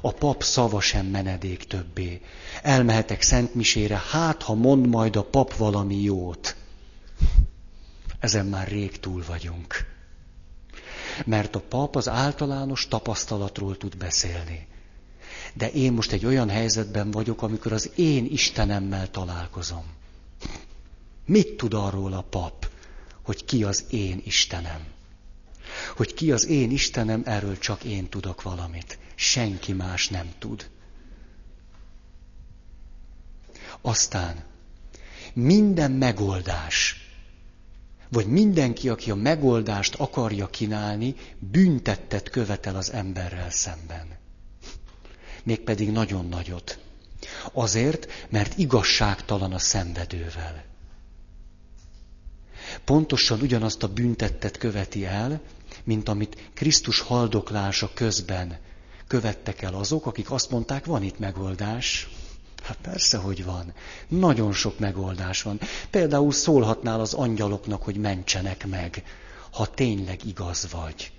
A pap szava sem menedék többé. Elmehetek Szentmisére, hát ha mond majd a pap valami jót. Ezen már rég túl vagyunk. Mert a pap az általános tapasztalatról tud beszélni. De én most egy olyan helyzetben vagyok, amikor az én Istenemmel találkozom. Mit tud arról a pap, hogy ki az én Istenem? Hogy ki az én Istenem, erről csak én tudok valamit. Senki más nem tud. Aztán minden megoldás, vagy mindenki, aki a megoldást akarja kínálni, büntettet követel az emberrel szemben. Mégpedig nagyon nagyot. Azért, mert igazságtalan a szenvedővel. Pontosan ugyanazt a büntettet követi el, mint amit Krisztus haldoklása közben követtek el azok, akik azt mondták, van itt megoldás. Hát persze, hogy van. Nagyon sok megoldás van. Például szólhatnál az angyaloknak, hogy mentsenek meg, ha tényleg igaz vagy.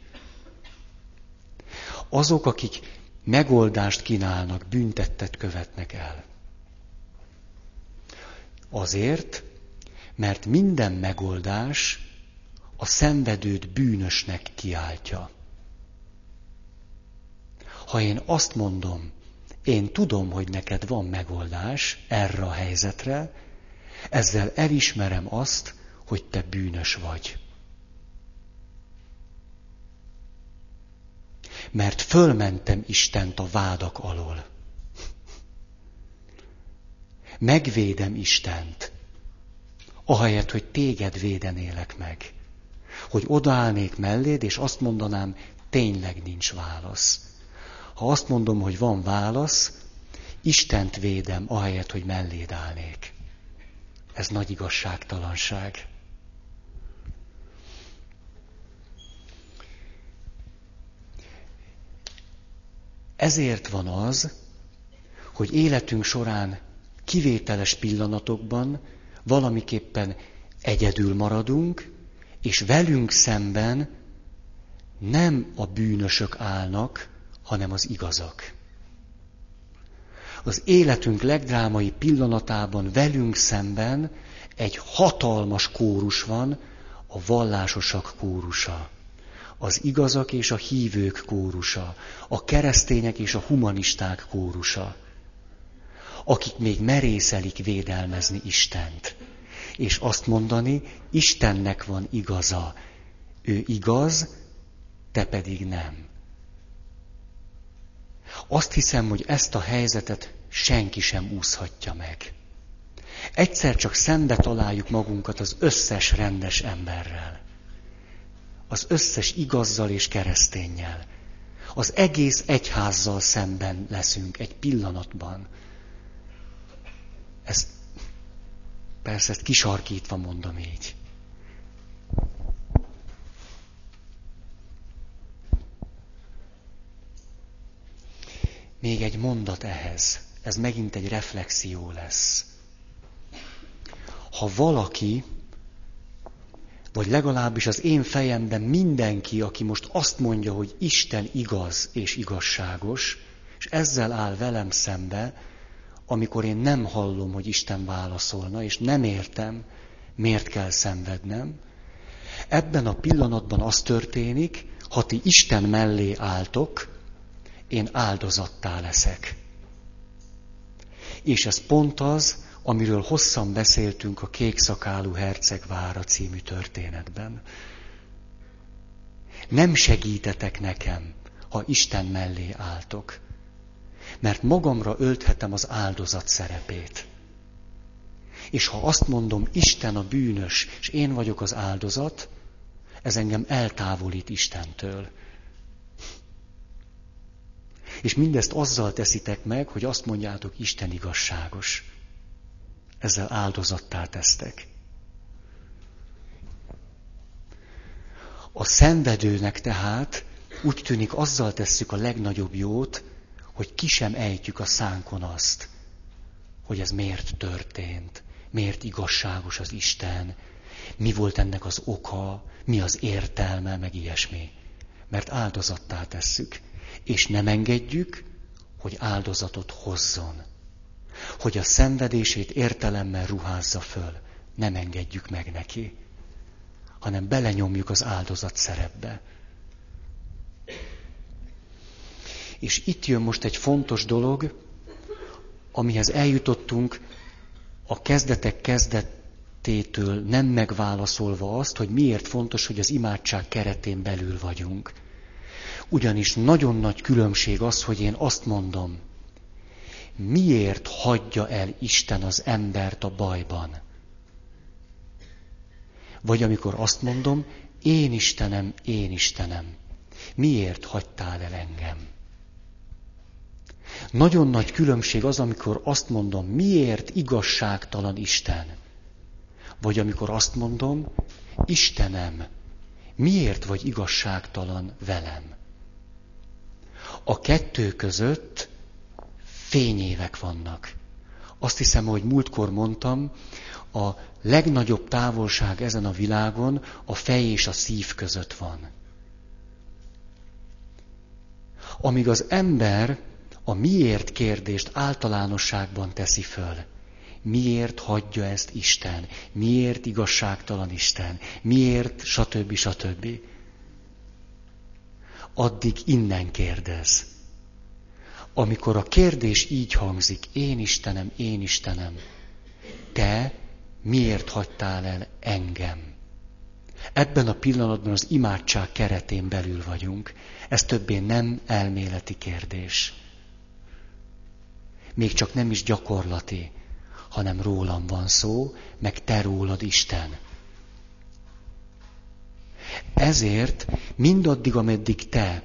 Azok, akik megoldást kínálnak, büntettet követnek el. Azért, mert minden megoldás a szenvedőt bűnösnek kiáltja. Ha én azt mondom, én tudom, hogy neked van megoldás erre a helyzetre, ezzel elismerem azt, hogy te bűnös vagy. Mert fölmentem Istent a vádak alól. Megvédem Istent, ahelyett, hogy téged védenélek meg. Hogy odaállnék melléd, és azt mondanám, tényleg nincs válasz. Ha azt mondom, hogy van válasz, Istent védem, ahelyett, hogy melléd állnék. Ez nagy igazságtalanság. Ezért van az, hogy életünk során kivételes pillanatokban valamiképpen egyedül maradunk, és velünk szemben nem a bűnösök állnak, hanem az igazak. Az életünk legdrámai pillanatában velünk szemben egy hatalmas kórus van, a vallásosak kórusa, az igazak és a hívők kórusa, a keresztények és a humanisták kórusa, akik még merészelik védelmezni Istent, és azt mondani, Istennek van igaza, ő igaz, te pedig nem. Azt hiszem, hogy ezt a helyzetet senki sem úszhatja meg. Egyszer csak szembe találjuk magunkat az összes rendes emberrel. Az összes igazzal és keresztényel. Az egész egyházzal szemben leszünk egy pillanatban. Ezt persze ezt kisarkítva mondom így. Még egy mondat ehhez. Ez megint egy reflexió lesz. Ha valaki, vagy legalábbis az én fejemben mindenki, aki most azt mondja, hogy Isten igaz és igazságos, és ezzel áll velem szembe, amikor én nem hallom, hogy Isten válaszolna, és nem értem, miért kell szenvednem, ebben a pillanatban az történik, ha ti Isten mellé álltok, én áldozattá leszek. És ez pont az, amiről hosszan beszéltünk a Kékszakálú Herceg vára című történetben. Nem segítetek nekem, ha Isten mellé álltok, mert magamra ölthetem az áldozat szerepét. És ha azt mondom, Isten a bűnös, és én vagyok az áldozat, ez engem eltávolít Istentől. És mindezt azzal teszitek meg, hogy azt mondjátok, Isten igazságos. Ezzel áldozattá tesztek. A szenvedőnek tehát úgy tűnik azzal tesszük a legnagyobb jót, hogy ki sem ejtjük a szánkon azt, hogy ez miért történt, miért igazságos az Isten, mi volt ennek az oka, mi az értelme, meg ilyesmi. Mert áldozattá tesszük és nem engedjük, hogy áldozatot hozzon. Hogy a szenvedését értelemmel ruházza föl. Nem engedjük meg neki, hanem belenyomjuk az áldozat szerepbe. És itt jön most egy fontos dolog, amihez eljutottunk a kezdetek kezdetétől nem megválaszolva azt, hogy miért fontos, hogy az imádság keretén belül vagyunk. Ugyanis nagyon nagy különbség az, hogy én azt mondom, miért hagyja el Isten az embert a bajban? Vagy amikor azt mondom, én Istenem, én Istenem, miért hagytál el engem? Nagyon nagy különbség az, amikor azt mondom, miért igazságtalan Isten? Vagy amikor azt mondom, Istenem, miért vagy igazságtalan velem? A kettő között fényévek vannak. Azt hiszem, hogy múltkor mondtam, a legnagyobb távolság ezen a világon a fej és a szív között van. Amíg az ember a miért kérdést általánosságban teszi föl. Miért hagyja ezt Isten? Miért igazságtalan Isten? Miért, stb. stb. Addig innen kérdez. Amikor a kérdés így hangzik, én Istenem, én Istenem, te miért hagytál el engem? Ebben a pillanatban az imádság keretén belül vagyunk. Ez többé nem elméleti kérdés még csak nem is gyakorlati, hanem rólam van szó, meg te rólad Isten. Ezért mindaddig, ameddig te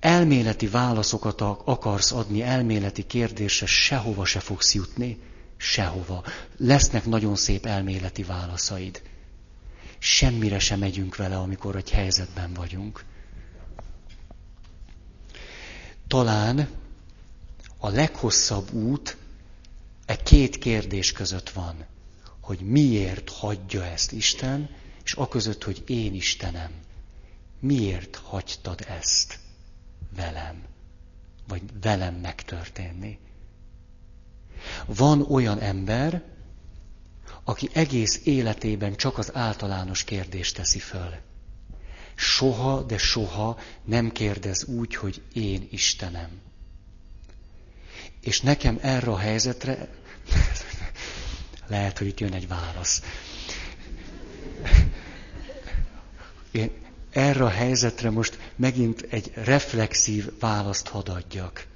elméleti válaszokat akarsz adni, elméleti kérdésre, sehova se fogsz jutni, sehova. Lesznek nagyon szép elméleti válaszaid. Semmire sem megyünk vele, amikor egy helyzetben vagyunk. Talán a leghosszabb út e két kérdés között van, hogy miért hagyja ezt Isten, és a között, hogy én Istenem, miért hagytad ezt velem, vagy velem megtörténni. Van olyan ember, aki egész életében csak az általános kérdést teszi föl. Soha, de soha nem kérdez úgy, hogy én Istenem. És nekem erre a helyzetre, lehet, hogy itt jön egy válasz. Én erre a helyzetre most megint egy reflexív választ hadd adjak.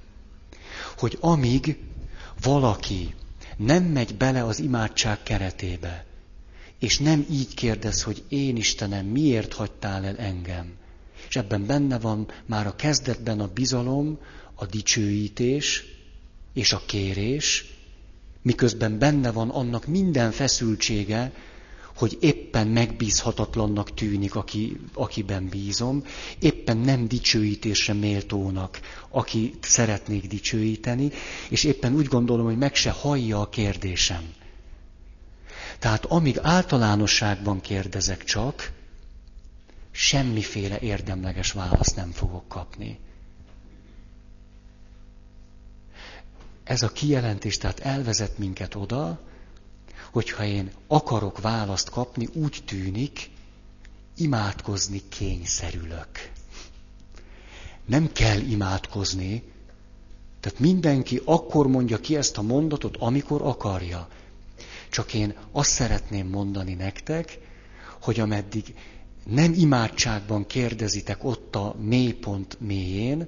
Hogy amíg valaki nem megy bele az imádság keretébe, és nem így kérdez, hogy én Istenem, miért hagytál el engem? És ebben benne van már a kezdetben a bizalom, a dicsőítés, és a kérés, miközben benne van annak minden feszültsége, hogy éppen megbízhatatlannak tűnik, aki, akiben bízom, éppen nem dicsőítésre méltónak, aki szeretnék dicsőíteni, és éppen úgy gondolom, hogy meg se hallja a kérdésem. Tehát amíg általánosságban kérdezek csak, semmiféle érdemleges választ nem fogok kapni. ez a kijelentés tehát elvezet minket oda, hogyha én akarok választ kapni, úgy tűnik, imádkozni kényszerülök. Nem kell imádkozni, tehát mindenki akkor mondja ki ezt a mondatot, amikor akarja. Csak én azt szeretném mondani nektek, hogy ameddig nem imádságban kérdezitek ott a mélypont mélyén,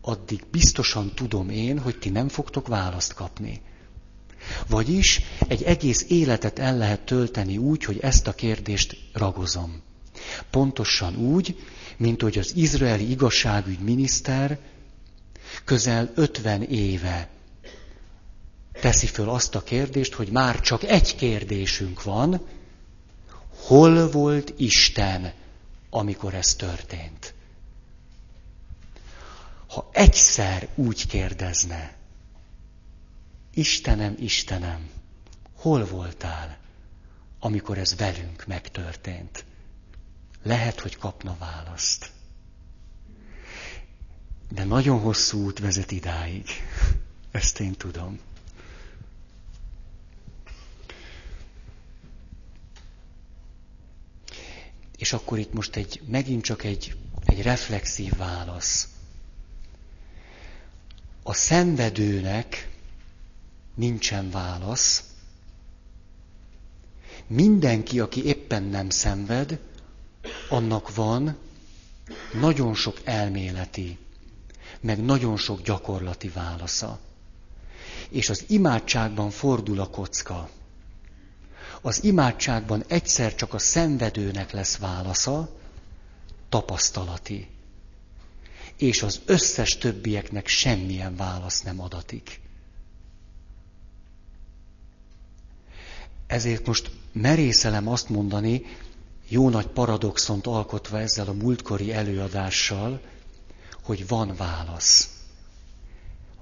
addig biztosan tudom én, hogy ti nem fogtok választ kapni. Vagyis egy egész életet el lehet tölteni úgy, hogy ezt a kérdést ragozom. Pontosan úgy, mint hogy az izraeli igazságügy miniszter közel 50 éve teszi föl azt a kérdést, hogy már csak egy kérdésünk van, hol volt Isten, amikor ez történt? ha egyszer úgy kérdezne, Istenem, Istenem, hol voltál, amikor ez velünk megtörtént? Lehet, hogy kapna választ. De nagyon hosszú út vezet idáig. Ezt én tudom. És akkor itt most egy, megint csak egy, egy reflexív válasz. a szenvedőnek nincsen válasz. Mindenki, aki éppen nem szenved, annak van nagyon sok elméleti, meg nagyon sok gyakorlati válasza. És az imádságban fordul a kocka. Az imádságban egyszer csak a szenvedőnek lesz válasza, tapasztalati. És az összes többieknek semmilyen válasz nem adatik. Ezért most merészelem azt mondani, jó nagy paradoxont alkotva ezzel a múltkori előadással, hogy van válasz.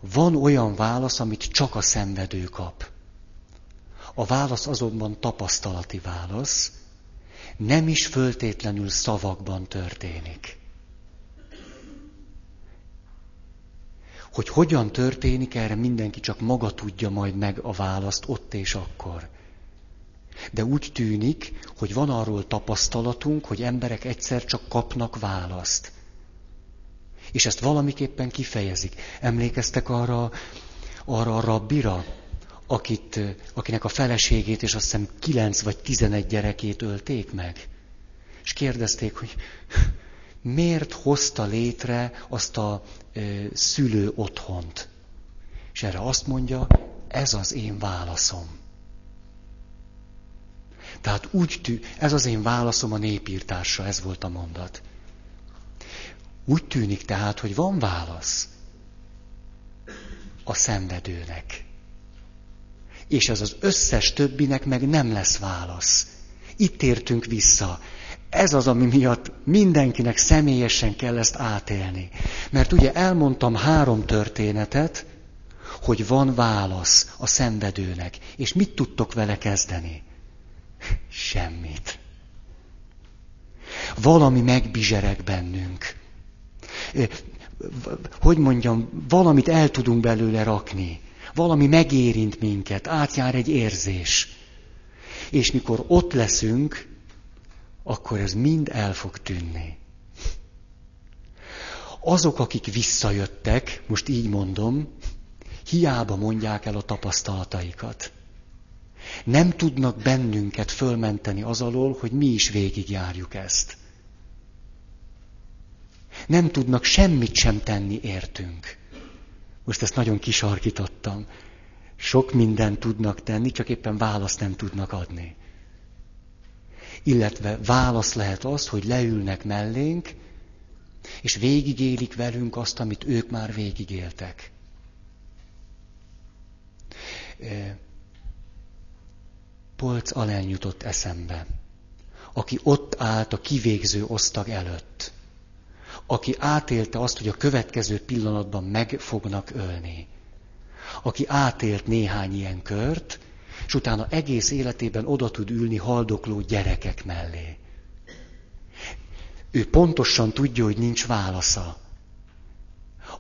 Van olyan válasz, amit csak a szenvedő kap. A válasz azonban tapasztalati válasz, nem is föltétlenül szavakban történik. Hogy hogyan történik, erre mindenki csak maga tudja majd meg a választ ott és akkor. De úgy tűnik, hogy van arról tapasztalatunk, hogy emberek egyszer csak kapnak választ. És ezt valamiképpen kifejezik. Emlékeztek arra, arra a rabbira, akit, akinek a feleségét és azt hiszem kilenc vagy tizenegy gyerekét ölték meg. És kérdezték, hogy miért hozta létre azt a e, szülő otthont. És erre azt mondja, ez az én válaszom. Tehát úgy tű, ez az én válaszom a népírtásra, ez volt a mondat. Úgy tűnik tehát, hogy van válasz a szenvedőnek. És ez az összes többinek meg nem lesz válasz. Itt értünk vissza. Ez az, ami miatt mindenkinek személyesen kell ezt átélni. Mert ugye elmondtam három történetet, hogy van válasz a szenvedőnek. És mit tudtok vele kezdeni? Semmit. Valami megbizsereg bennünk. Hogy mondjam, valamit el tudunk belőle rakni. Valami megérint minket, átjár egy érzés. És mikor ott leszünk, akkor ez mind el fog tűnni. Azok, akik visszajöttek, most így mondom, hiába mondják el a tapasztalataikat nem tudnak bennünket fölmenteni az alól, hogy mi is végigjárjuk ezt. Nem tudnak semmit sem tenni értünk. Most ezt nagyon kisarkítottam. Sok mindent tudnak tenni, csak éppen választ nem tudnak adni. Illetve válasz lehet az, hogy leülnek mellénk, és végigélik velünk azt, amit ők már végigéltek polc alel jutott eszembe, aki ott állt a kivégző osztag előtt, aki átélte azt, hogy a következő pillanatban meg fognak ölni, aki átélt néhány ilyen kört, és utána egész életében oda tud ülni haldokló gyerekek mellé. Ő pontosan tudja, hogy nincs válasza.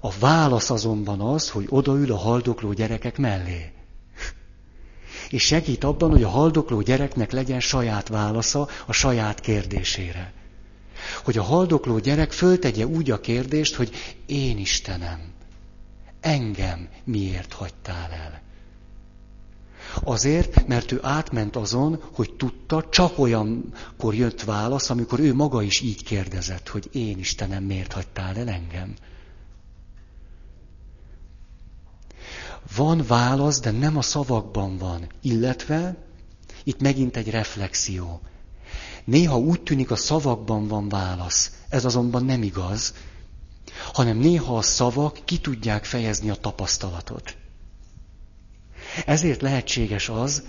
A válasz azonban az, hogy odaül a haldokló gyerekek mellé és segít abban, hogy a haldokló gyereknek legyen saját válasza a saját kérdésére. Hogy a haldokló gyerek föltegye úgy a kérdést, hogy én Istenem, engem miért hagytál el? Azért, mert ő átment azon, hogy tudta, csak olyankor jött válasz, amikor ő maga is így kérdezett, hogy én Istenem miért hagytál el engem. Van válasz, de nem a szavakban van. Illetve, itt megint egy reflexió. Néha úgy tűnik, a szavakban van válasz. Ez azonban nem igaz, hanem néha a szavak ki tudják fejezni a tapasztalatot. Ezért lehetséges az,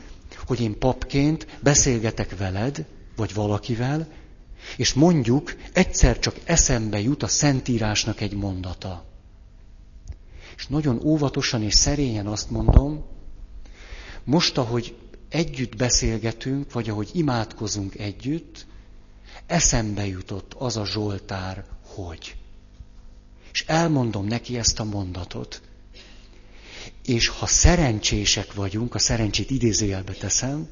hogy én papként beszélgetek veled, vagy valakivel, és mondjuk egyszer csak eszembe jut a Szentírásnak egy mondata. És nagyon óvatosan és szerényen azt mondom, most, ahogy együtt beszélgetünk, vagy ahogy imádkozunk együtt, eszembe jutott az a Zsoltár, hogy. És elmondom neki ezt a mondatot. És ha szerencsések vagyunk, a szerencsét idézőjelbe teszem,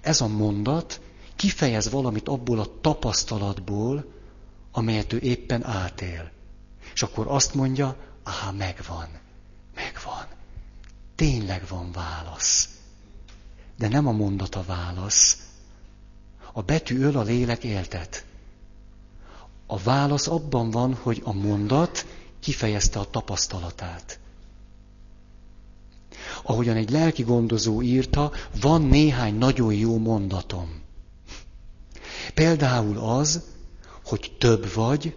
ez a mondat kifejez valamit abból a tapasztalatból, amelyet ő éppen átél. És akkor azt mondja, Aha, megvan. tényleg van válasz. De nem a mondat a válasz. A betű öl a lélek éltet. A válasz abban van, hogy a mondat kifejezte a tapasztalatát. Ahogyan egy lelki gondozó írta, van néhány nagyon jó mondatom. Például az, hogy több vagy,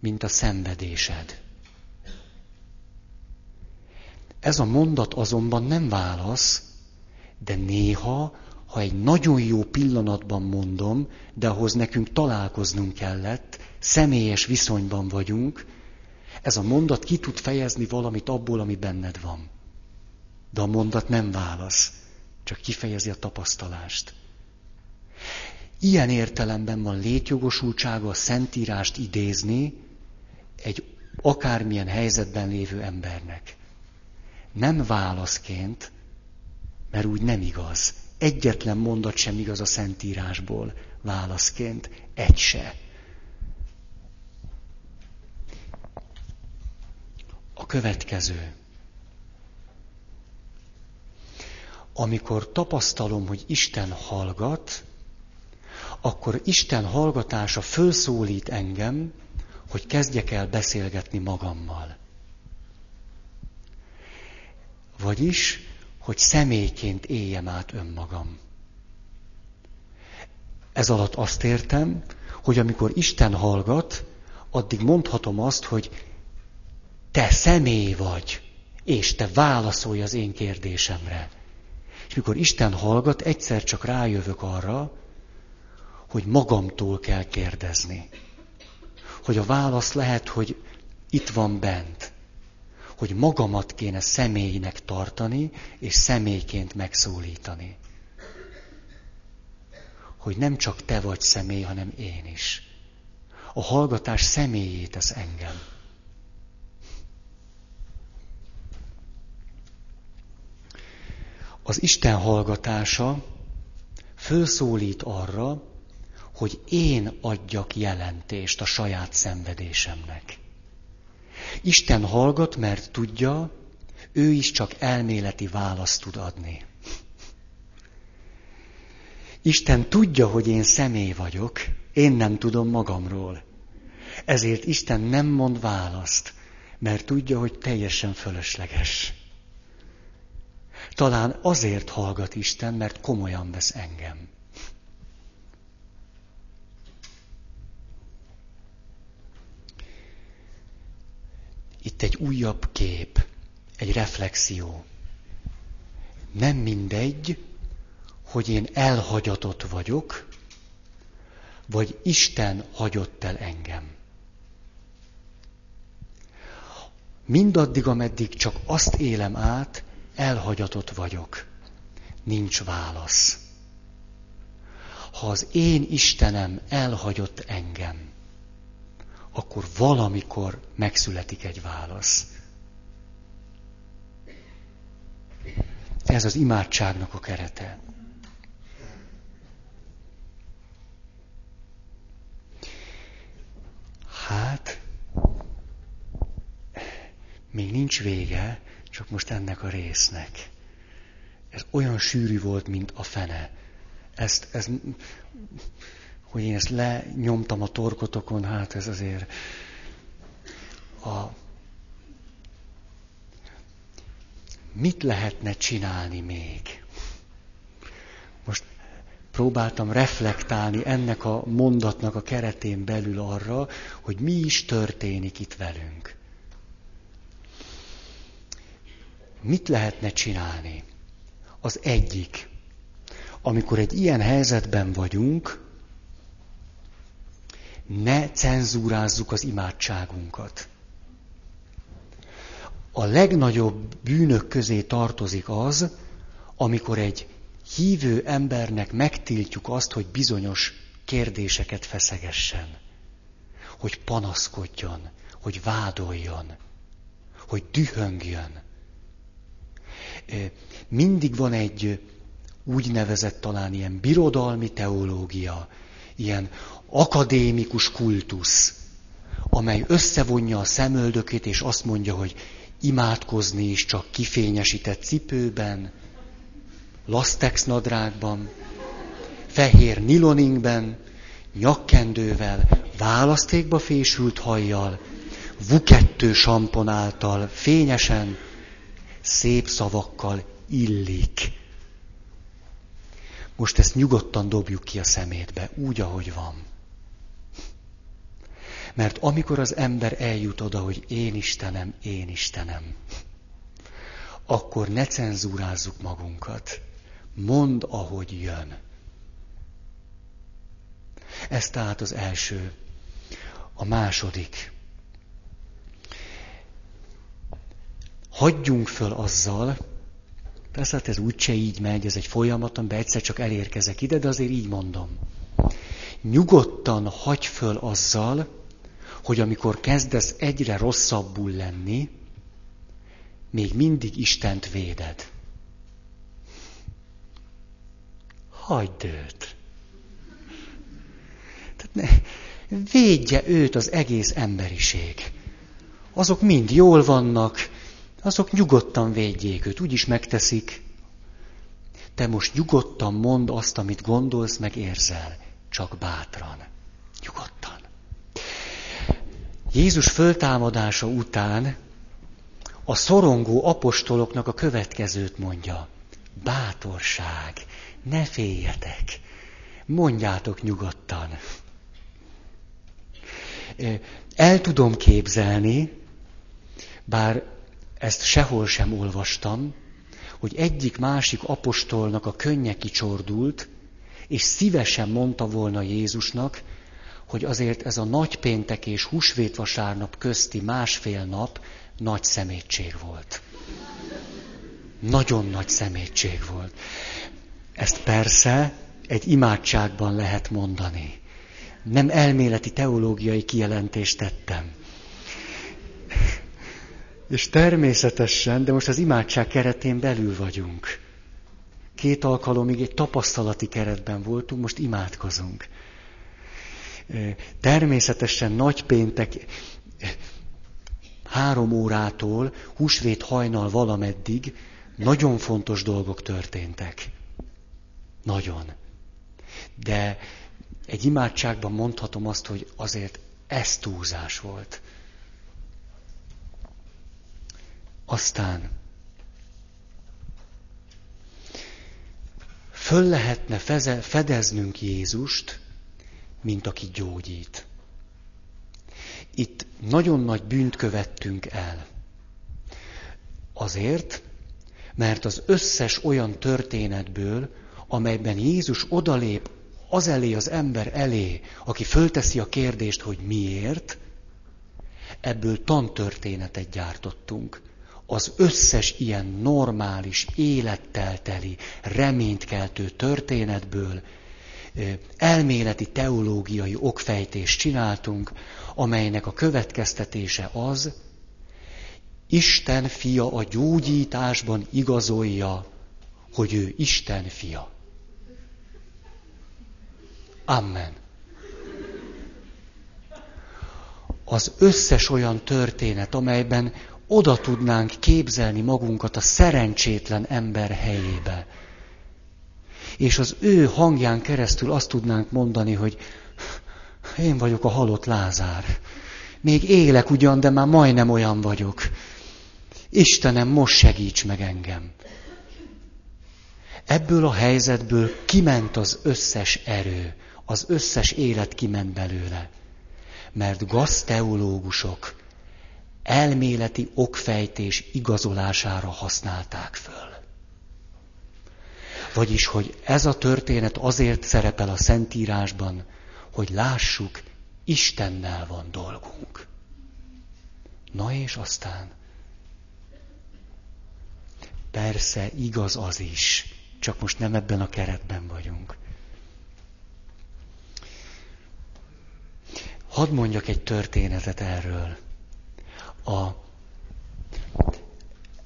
mint a szenvedésed. Ez a mondat azonban nem válasz, de néha, ha egy nagyon jó pillanatban mondom, de ahhoz nekünk találkoznunk kellett, személyes viszonyban vagyunk, ez a mondat ki tud fejezni valamit abból, ami benned van. De a mondat nem válasz, csak kifejezi a tapasztalást. Ilyen értelemben van létjogosultsága a Szentírást idézni egy akármilyen helyzetben lévő embernek. Nem válaszként, mert úgy nem igaz. Egyetlen mondat sem igaz a Szentírásból válaszként. Egy se. A következő. Amikor tapasztalom, hogy Isten hallgat, akkor Isten hallgatása fölszólít engem, hogy kezdjek el beszélgetni magammal. Vagyis, hogy személyként éljem át önmagam. Ez alatt azt értem, hogy amikor Isten hallgat, addig mondhatom azt, hogy te személy vagy, és te válaszolj az én kérdésemre. És mikor Isten hallgat, egyszer csak rájövök arra, hogy magamtól kell kérdezni. Hogy a válasz lehet, hogy itt van bent. Hogy magamat kéne személynek tartani, és személyként megszólítani. Hogy nem csak te vagy személy, hanem én is. A hallgatás személyét tesz engem. Az Isten hallgatása fölszólít arra, hogy én adjak jelentést a saját szenvedésemnek. Isten hallgat, mert tudja, ő is csak elméleti választ tud adni. Isten tudja, hogy én személy vagyok, én nem tudom magamról. Ezért Isten nem mond választ, mert tudja, hogy teljesen fölösleges. Talán azért hallgat Isten, mert komolyan vesz engem. Itt egy újabb kép, egy reflexió. Nem mindegy, hogy én elhagyatott vagyok, vagy Isten hagyott el engem. Mindaddig, ameddig csak azt élem át, elhagyatott vagyok. Nincs válasz. Ha az én Istenem elhagyott engem, akkor valamikor megszületik egy válasz. Ez az imádságnak a kerete. Hát, még nincs vége, csak most ennek a résznek. Ez olyan sűrű volt, mint a fene. Ezt, ez, hogy én ezt lenyomtam a torkotokon, hát ez azért a... Mit lehetne csinálni még? Most próbáltam reflektálni ennek a mondatnak a keretén belül arra, hogy mi is történik itt velünk. Mit lehetne csinálni? Az egyik, amikor egy ilyen helyzetben vagyunk, ne cenzúrázzuk az imádságunkat. A legnagyobb bűnök közé tartozik az, amikor egy hívő embernek megtiltjuk azt, hogy bizonyos kérdéseket feszegessen, hogy panaszkodjon, hogy vádoljon, hogy dühöngjön. Mindig van egy úgynevezett talán ilyen birodalmi teológia, ilyen akadémikus kultusz, amely összevonja a szemöldökét, és azt mondja, hogy imádkozni is csak kifényesített cipőben, lastex nadrágban, fehér niloningben, nyakkendővel, választékba fésült hajjal, vukettő sampon által, fényesen, szép szavakkal illik. Most ezt nyugodtan dobjuk ki a szemétbe, úgy, ahogy van. Mert amikor az ember eljut oda, hogy én Istenem, én Istenem, akkor ne cenzúrázzuk magunkat. Mond, ahogy jön. Ez tehát az első. A második. Hagyjunk föl azzal, persze hát ez úgyse így megy, ez egy folyamat, amiben egyszer csak elérkezek ide, de azért így mondom. Nyugodtan hagy föl azzal, hogy amikor kezdesz egyre rosszabbul lenni, még mindig Istent véded. Hagyd őt. Tehát ne, védje őt az egész emberiség. Azok mind jól vannak, azok nyugodtan védjék őt, úgyis megteszik. Te most nyugodtan mond azt, amit gondolsz, meg érzel, csak bátran. Nyugodtan. Jézus föltámadása után a szorongó apostoloknak a következőt mondja. Bátorság, ne féljetek, mondjátok nyugodtan. El tudom képzelni, bár ezt sehol sem olvastam, hogy egyik másik apostolnak a könnye kicsordult, és szívesen mondta volna Jézusnak, hogy azért ez a nagy péntek és húsvétvasárnap közti másfél nap nagy szemétség volt. Nagyon nagy szemétség volt. Ezt persze egy imádságban lehet mondani. Nem elméleti teológiai kijelentést tettem. És természetesen, de most az imádság keretén belül vagyunk. Két alkalomig egy tapasztalati keretben voltunk, most imádkozunk. Természetesen nagypéntek három órától húsvét hajnal valameddig nagyon fontos dolgok történtek. Nagyon. De egy imádságban mondhatom azt, hogy azért ez túlzás volt. Aztán föl lehetne fedeznünk Jézust, mint aki gyógyít. Itt nagyon nagy bűnt követtünk el. Azért, mert az összes olyan történetből, amelyben Jézus odalép az elé, az ember elé, aki fölteszi a kérdést, hogy miért, ebből tantörténetet gyártottunk. Az összes ilyen normális, élettel teli, reménytkeltő történetből elméleti teológiai okfejtést csináltunk, amelynek a következtetése az, Isten fia a gyógyításban igazolja, hogy ő Isten fia. Amen. Az összes olyan történet, amelyben oda tudnánk képzelni magunkat a szerencsétlen ember helyébe, és az ő hangján keresztül azt tudnánk mondani, hogy én vagyok a halott Lázár. Még élek ugyan, de már majdnem olyan vagyok. Istenem, most segíts meg engem. Ebből a helyzetből kiment az összes erő, az összes élet kiment belőle. Mert gazteológusok elméleti okfejtés igazolására használták föl. Vagyis, hogy ez a történet azért szerepel a Szentírásban, hogy lássuk, Istennel van dolgunk. Na és aztán? Persze, igaz az is, csak most nem ebben a keretben vagyunk. Hadd mondjak egy történetet erről. A,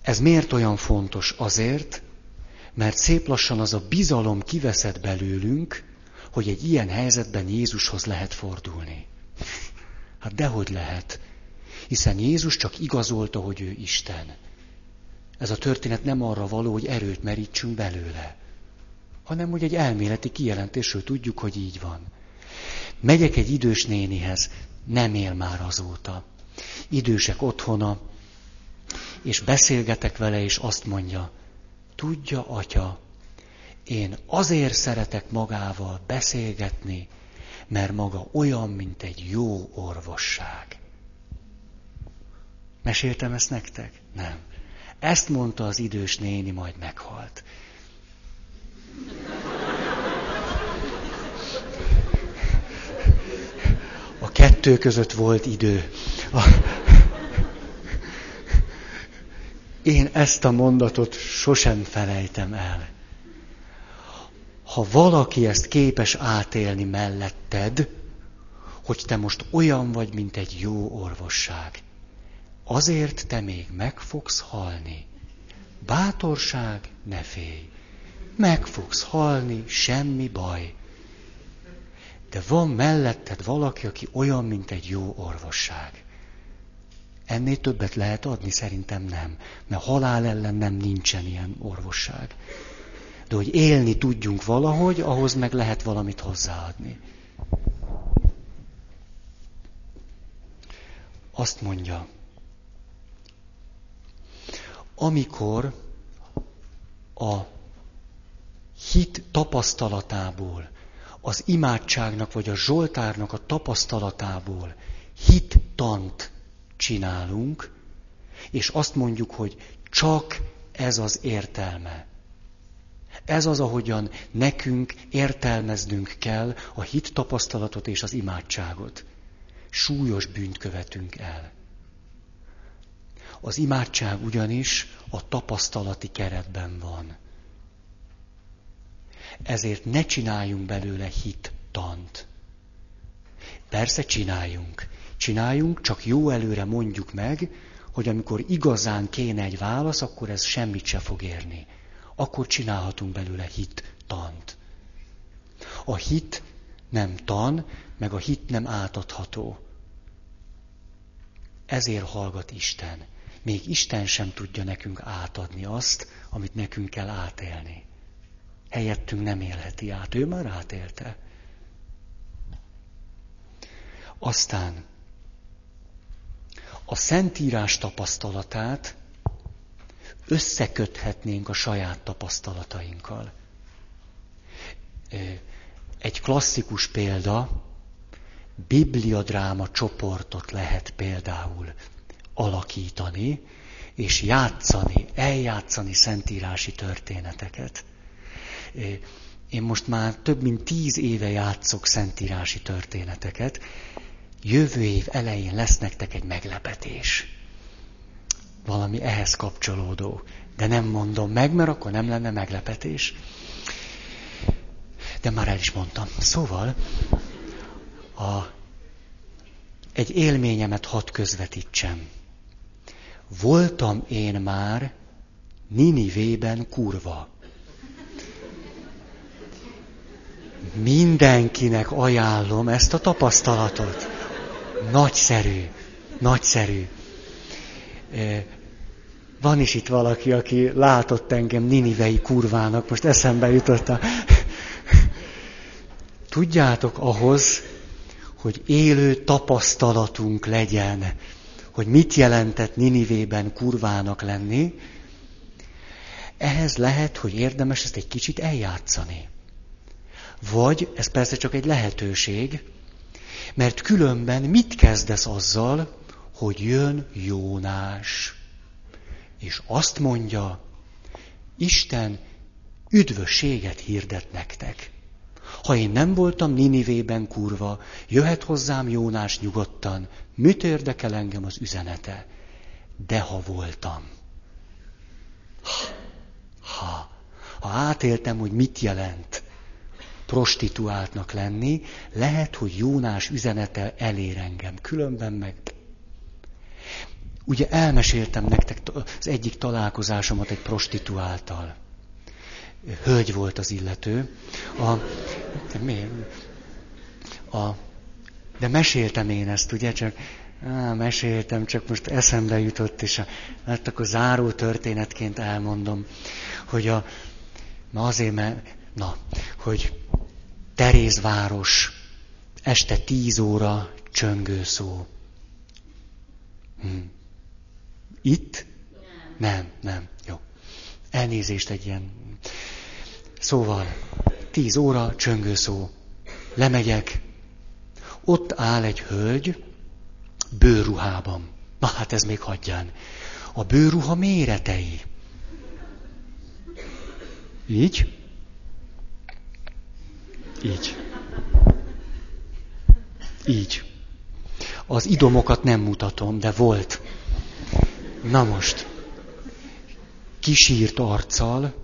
ez miért olyan fontos? Azért, mert szép lassan az a bizalom kiveszett belőlünk, hogy egy ilyen helyzetben Jézushoz lehet fordulni. Hát dehogy lehet. Hiszen Jézus csak igazolta, hogy ő Isten. Ez a történet nem arra való, hogy erőt merítsünk belőle, hanem hogy egy elméleti kijelentésről tudjuk, hogy így van. Megyek egy idős nénihez, nem él már azóta. Idősek otthona, és beszélgetek vele, és azt mondja, tudja, atya, én azért szeretek magával beszélgetni, mert maga olyan, mint egy jó orvosság. Meséltem ezt nektek? Nem. Ezt mondta az idős néni, majd meghalt. A kettő között volt idő. A... Én ezt a mondatot sosem felejtem el. Ha valaki ezt képes átélni melletted, hogy te most olyan vagy, mint egy jó orvosság, azért te még meg fogsz halni. Bátorság, ne félj. Meg fogsz halni, semmi baj. De van melletted valaki, aki olyan, mint egy jó orvosság. Ennél többet lehet adni? Szerintem nem. Mert halál ellen nem nincsen ilyen orvosság. De hogy élni tudjunk valahogy, ahhoz meg lehet valamit hozzáadni. Azt mondja, amikor a hit tapasztalatából, az imádságnak vagy a zsoltárnak a tapasztalatából hittant csinálunk, és azt mondjuk, hogy csak ez az értelme. Ez az, ahogyan nekünk értelmeznünk kell a hit tapasztalatot és az imádságot. Súlyos bűnt követünk el. Az imádság ugyanis a tapasztalati keretben van. Ezért ne csináljunk belőle hittant. Persze csináljunk. Csináljunk, csak jó előre mondjuk meg, hogy amikor igazán kéne egy válasz, akkor ez semmit se fog érni. Akkor csinálhatunk belőle hittant. A hit nem tan, meg a hit nem átadható. Ezért hallgat Isten még Isten sem tudja nekünk átadni azt, amit nekünk kell átélni. Helyettünk nem élheti át, ő már átélte. Aztán a Szentírás tapasztalatát összeköthetnénk a saját tapasztalatainkkal. Egy klasszikus példa, bibliadráma csoportot lehet például alakítani, és játszani, eljátszani szentírási történeteket. Én most már több mint tíz éve játszok szentírási történeteket. Jövő év elején lesz nektek egy meglepetés. Valami ehhez kapcsolódó. De nem mondom meg, mert akkor nem lenne meglepetés. De már el is mondtam. Szóval a, egy élményemet hadd közvetítsem. Voltam én már Ninivében kurva. Mindenkinek ajánlom ezt a tapasztalatot. Nagyszerű, nagyszerű. Van is itt valaki, aki látott engem ninivei kurvának, most eszembe jutott a... Tudjátok ahhoz, hogy élő tapasztalatunk legyen hogy mit jelentett Ninivében kurvának lenni, ehhez lehet, hogy érdemes ezt egy kicsit eljátszani. Vagy, ez persze csak egy lehetőség, mert különben mit kezdesz azzal, hogy jön Jónás, és azt mondja, Isten üdvösséget hirdet nektek. Ha én nem voltam Ninivében kurva, jöhet hozzám Jónás nyugodtan, mit érdekel engem az üzenete? De ha voltam. Ha, ha átéltem, hogy mit jelent prostituáltnak lenni, lehet, hogy Jónás üzenete elér engem, különben meg. Ugye elmeséltem nektek az egyik találkozásomat egy prostituáltal hölgy volt az illető. A, a De meséltem én ezt, ugye, csak á, meséltem, csak most eszembe jutott, és a, hát akkor záró történetként elmondom, hogy a, na azért, mert, na, hogy Terézváros, este tíz óra csöngő szó. Hm. Itt? Nem. nem, nem, jó. Elnézést egy ilyen. Szóval, tíz óra csöngő szó. Lemegyek, ott áll egy hölgy bőruhában. Na hát ez még hagyján. A bőruha méretei. Így? Így. Így. Az idomokat nem mutatom, de volt. Na most. Kisírt arccal,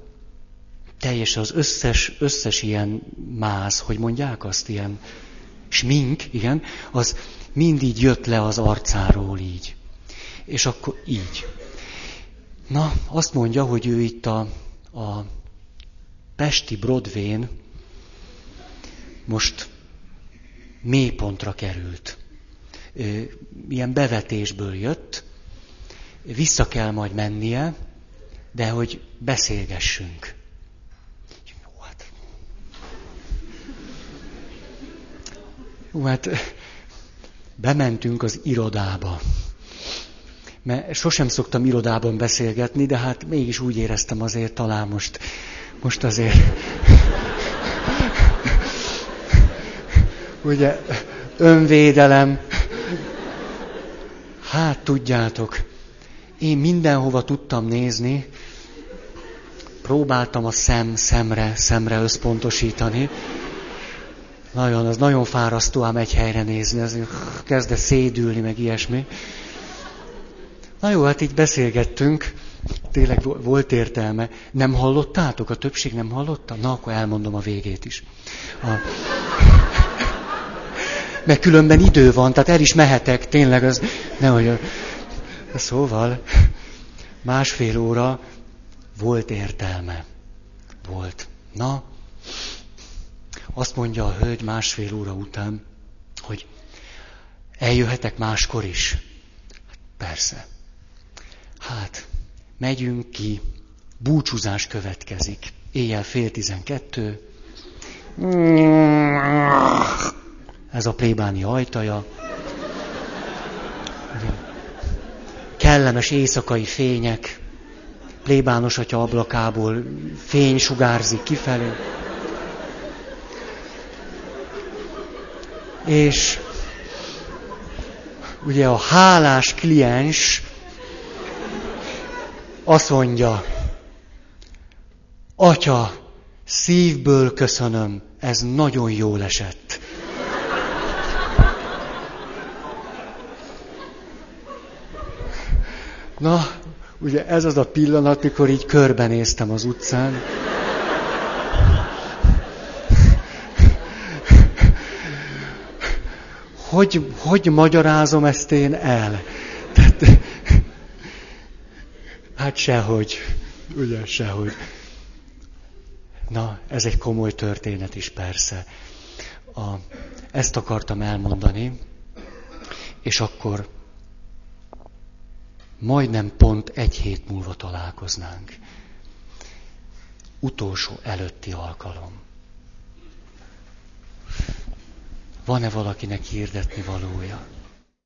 teljes az összes, összes ilyen máz, hogy mondják azt, ilyen smink, igen, az mindig jött le az arcáról így. És akkor így. Na, azt mondja, hogy ő itt a, a Pesti Broadway-n most mélypontra került. Ilyen bevetésből jött, vissza kell majd mennie, de hogy beszélgessünk. Jó, hát bementünk az irodába. Mert sosem szoktam irodában beszélgetni, de hát mégis úgy éreztem azért talán most, most azért. Ugye, önvédelem. Hát tudjátok, én mindenhova tudtam nézni, próbáltam a szem szemre, szemre összpontosítani, nagyon, az nagyon fárasztó ám egy helyre nézni, az kezd szédülni, meg ilyesmi. Na jó, hát így beszélgettünk, tényleg volt értelme. Nem hallottátok? A többség nem hallotta? Na, akkor elmondom a végét is. A... Mert különben idő van, tehát el is mehetek, tényleg az, nehogy. Szóval, másfél óra volt értelme. Volt. Na, azt mondja a hölgy másfél óra után, hogy eljöhetek máskor is. Persze. Hát, megyünk ki, búcsúzás következik. Éjjel fél tizenkettő. Ez a plébáni ajtaja. Kellemes éjszakai fények. Plébános atya ablakából fény sugárzik kifelé. És ugye a hálás kliens azt mondja, Atya, szívből köszönöm, ez nagyon jól esett. Na, ugye ez az a pillanat, mikor így körbenéztem az utcán. hogy, hogy magyarázom ezt én el? Tehát, hát sehogy, ugye sehogy. Na, ez egy komoly történet is persze. A, ezt akartam elmondani, és akkor majdnem pont egy hét múlva találkoznánk. Utolsó előtti alkalom. Van-e valakinek hirdetni valója?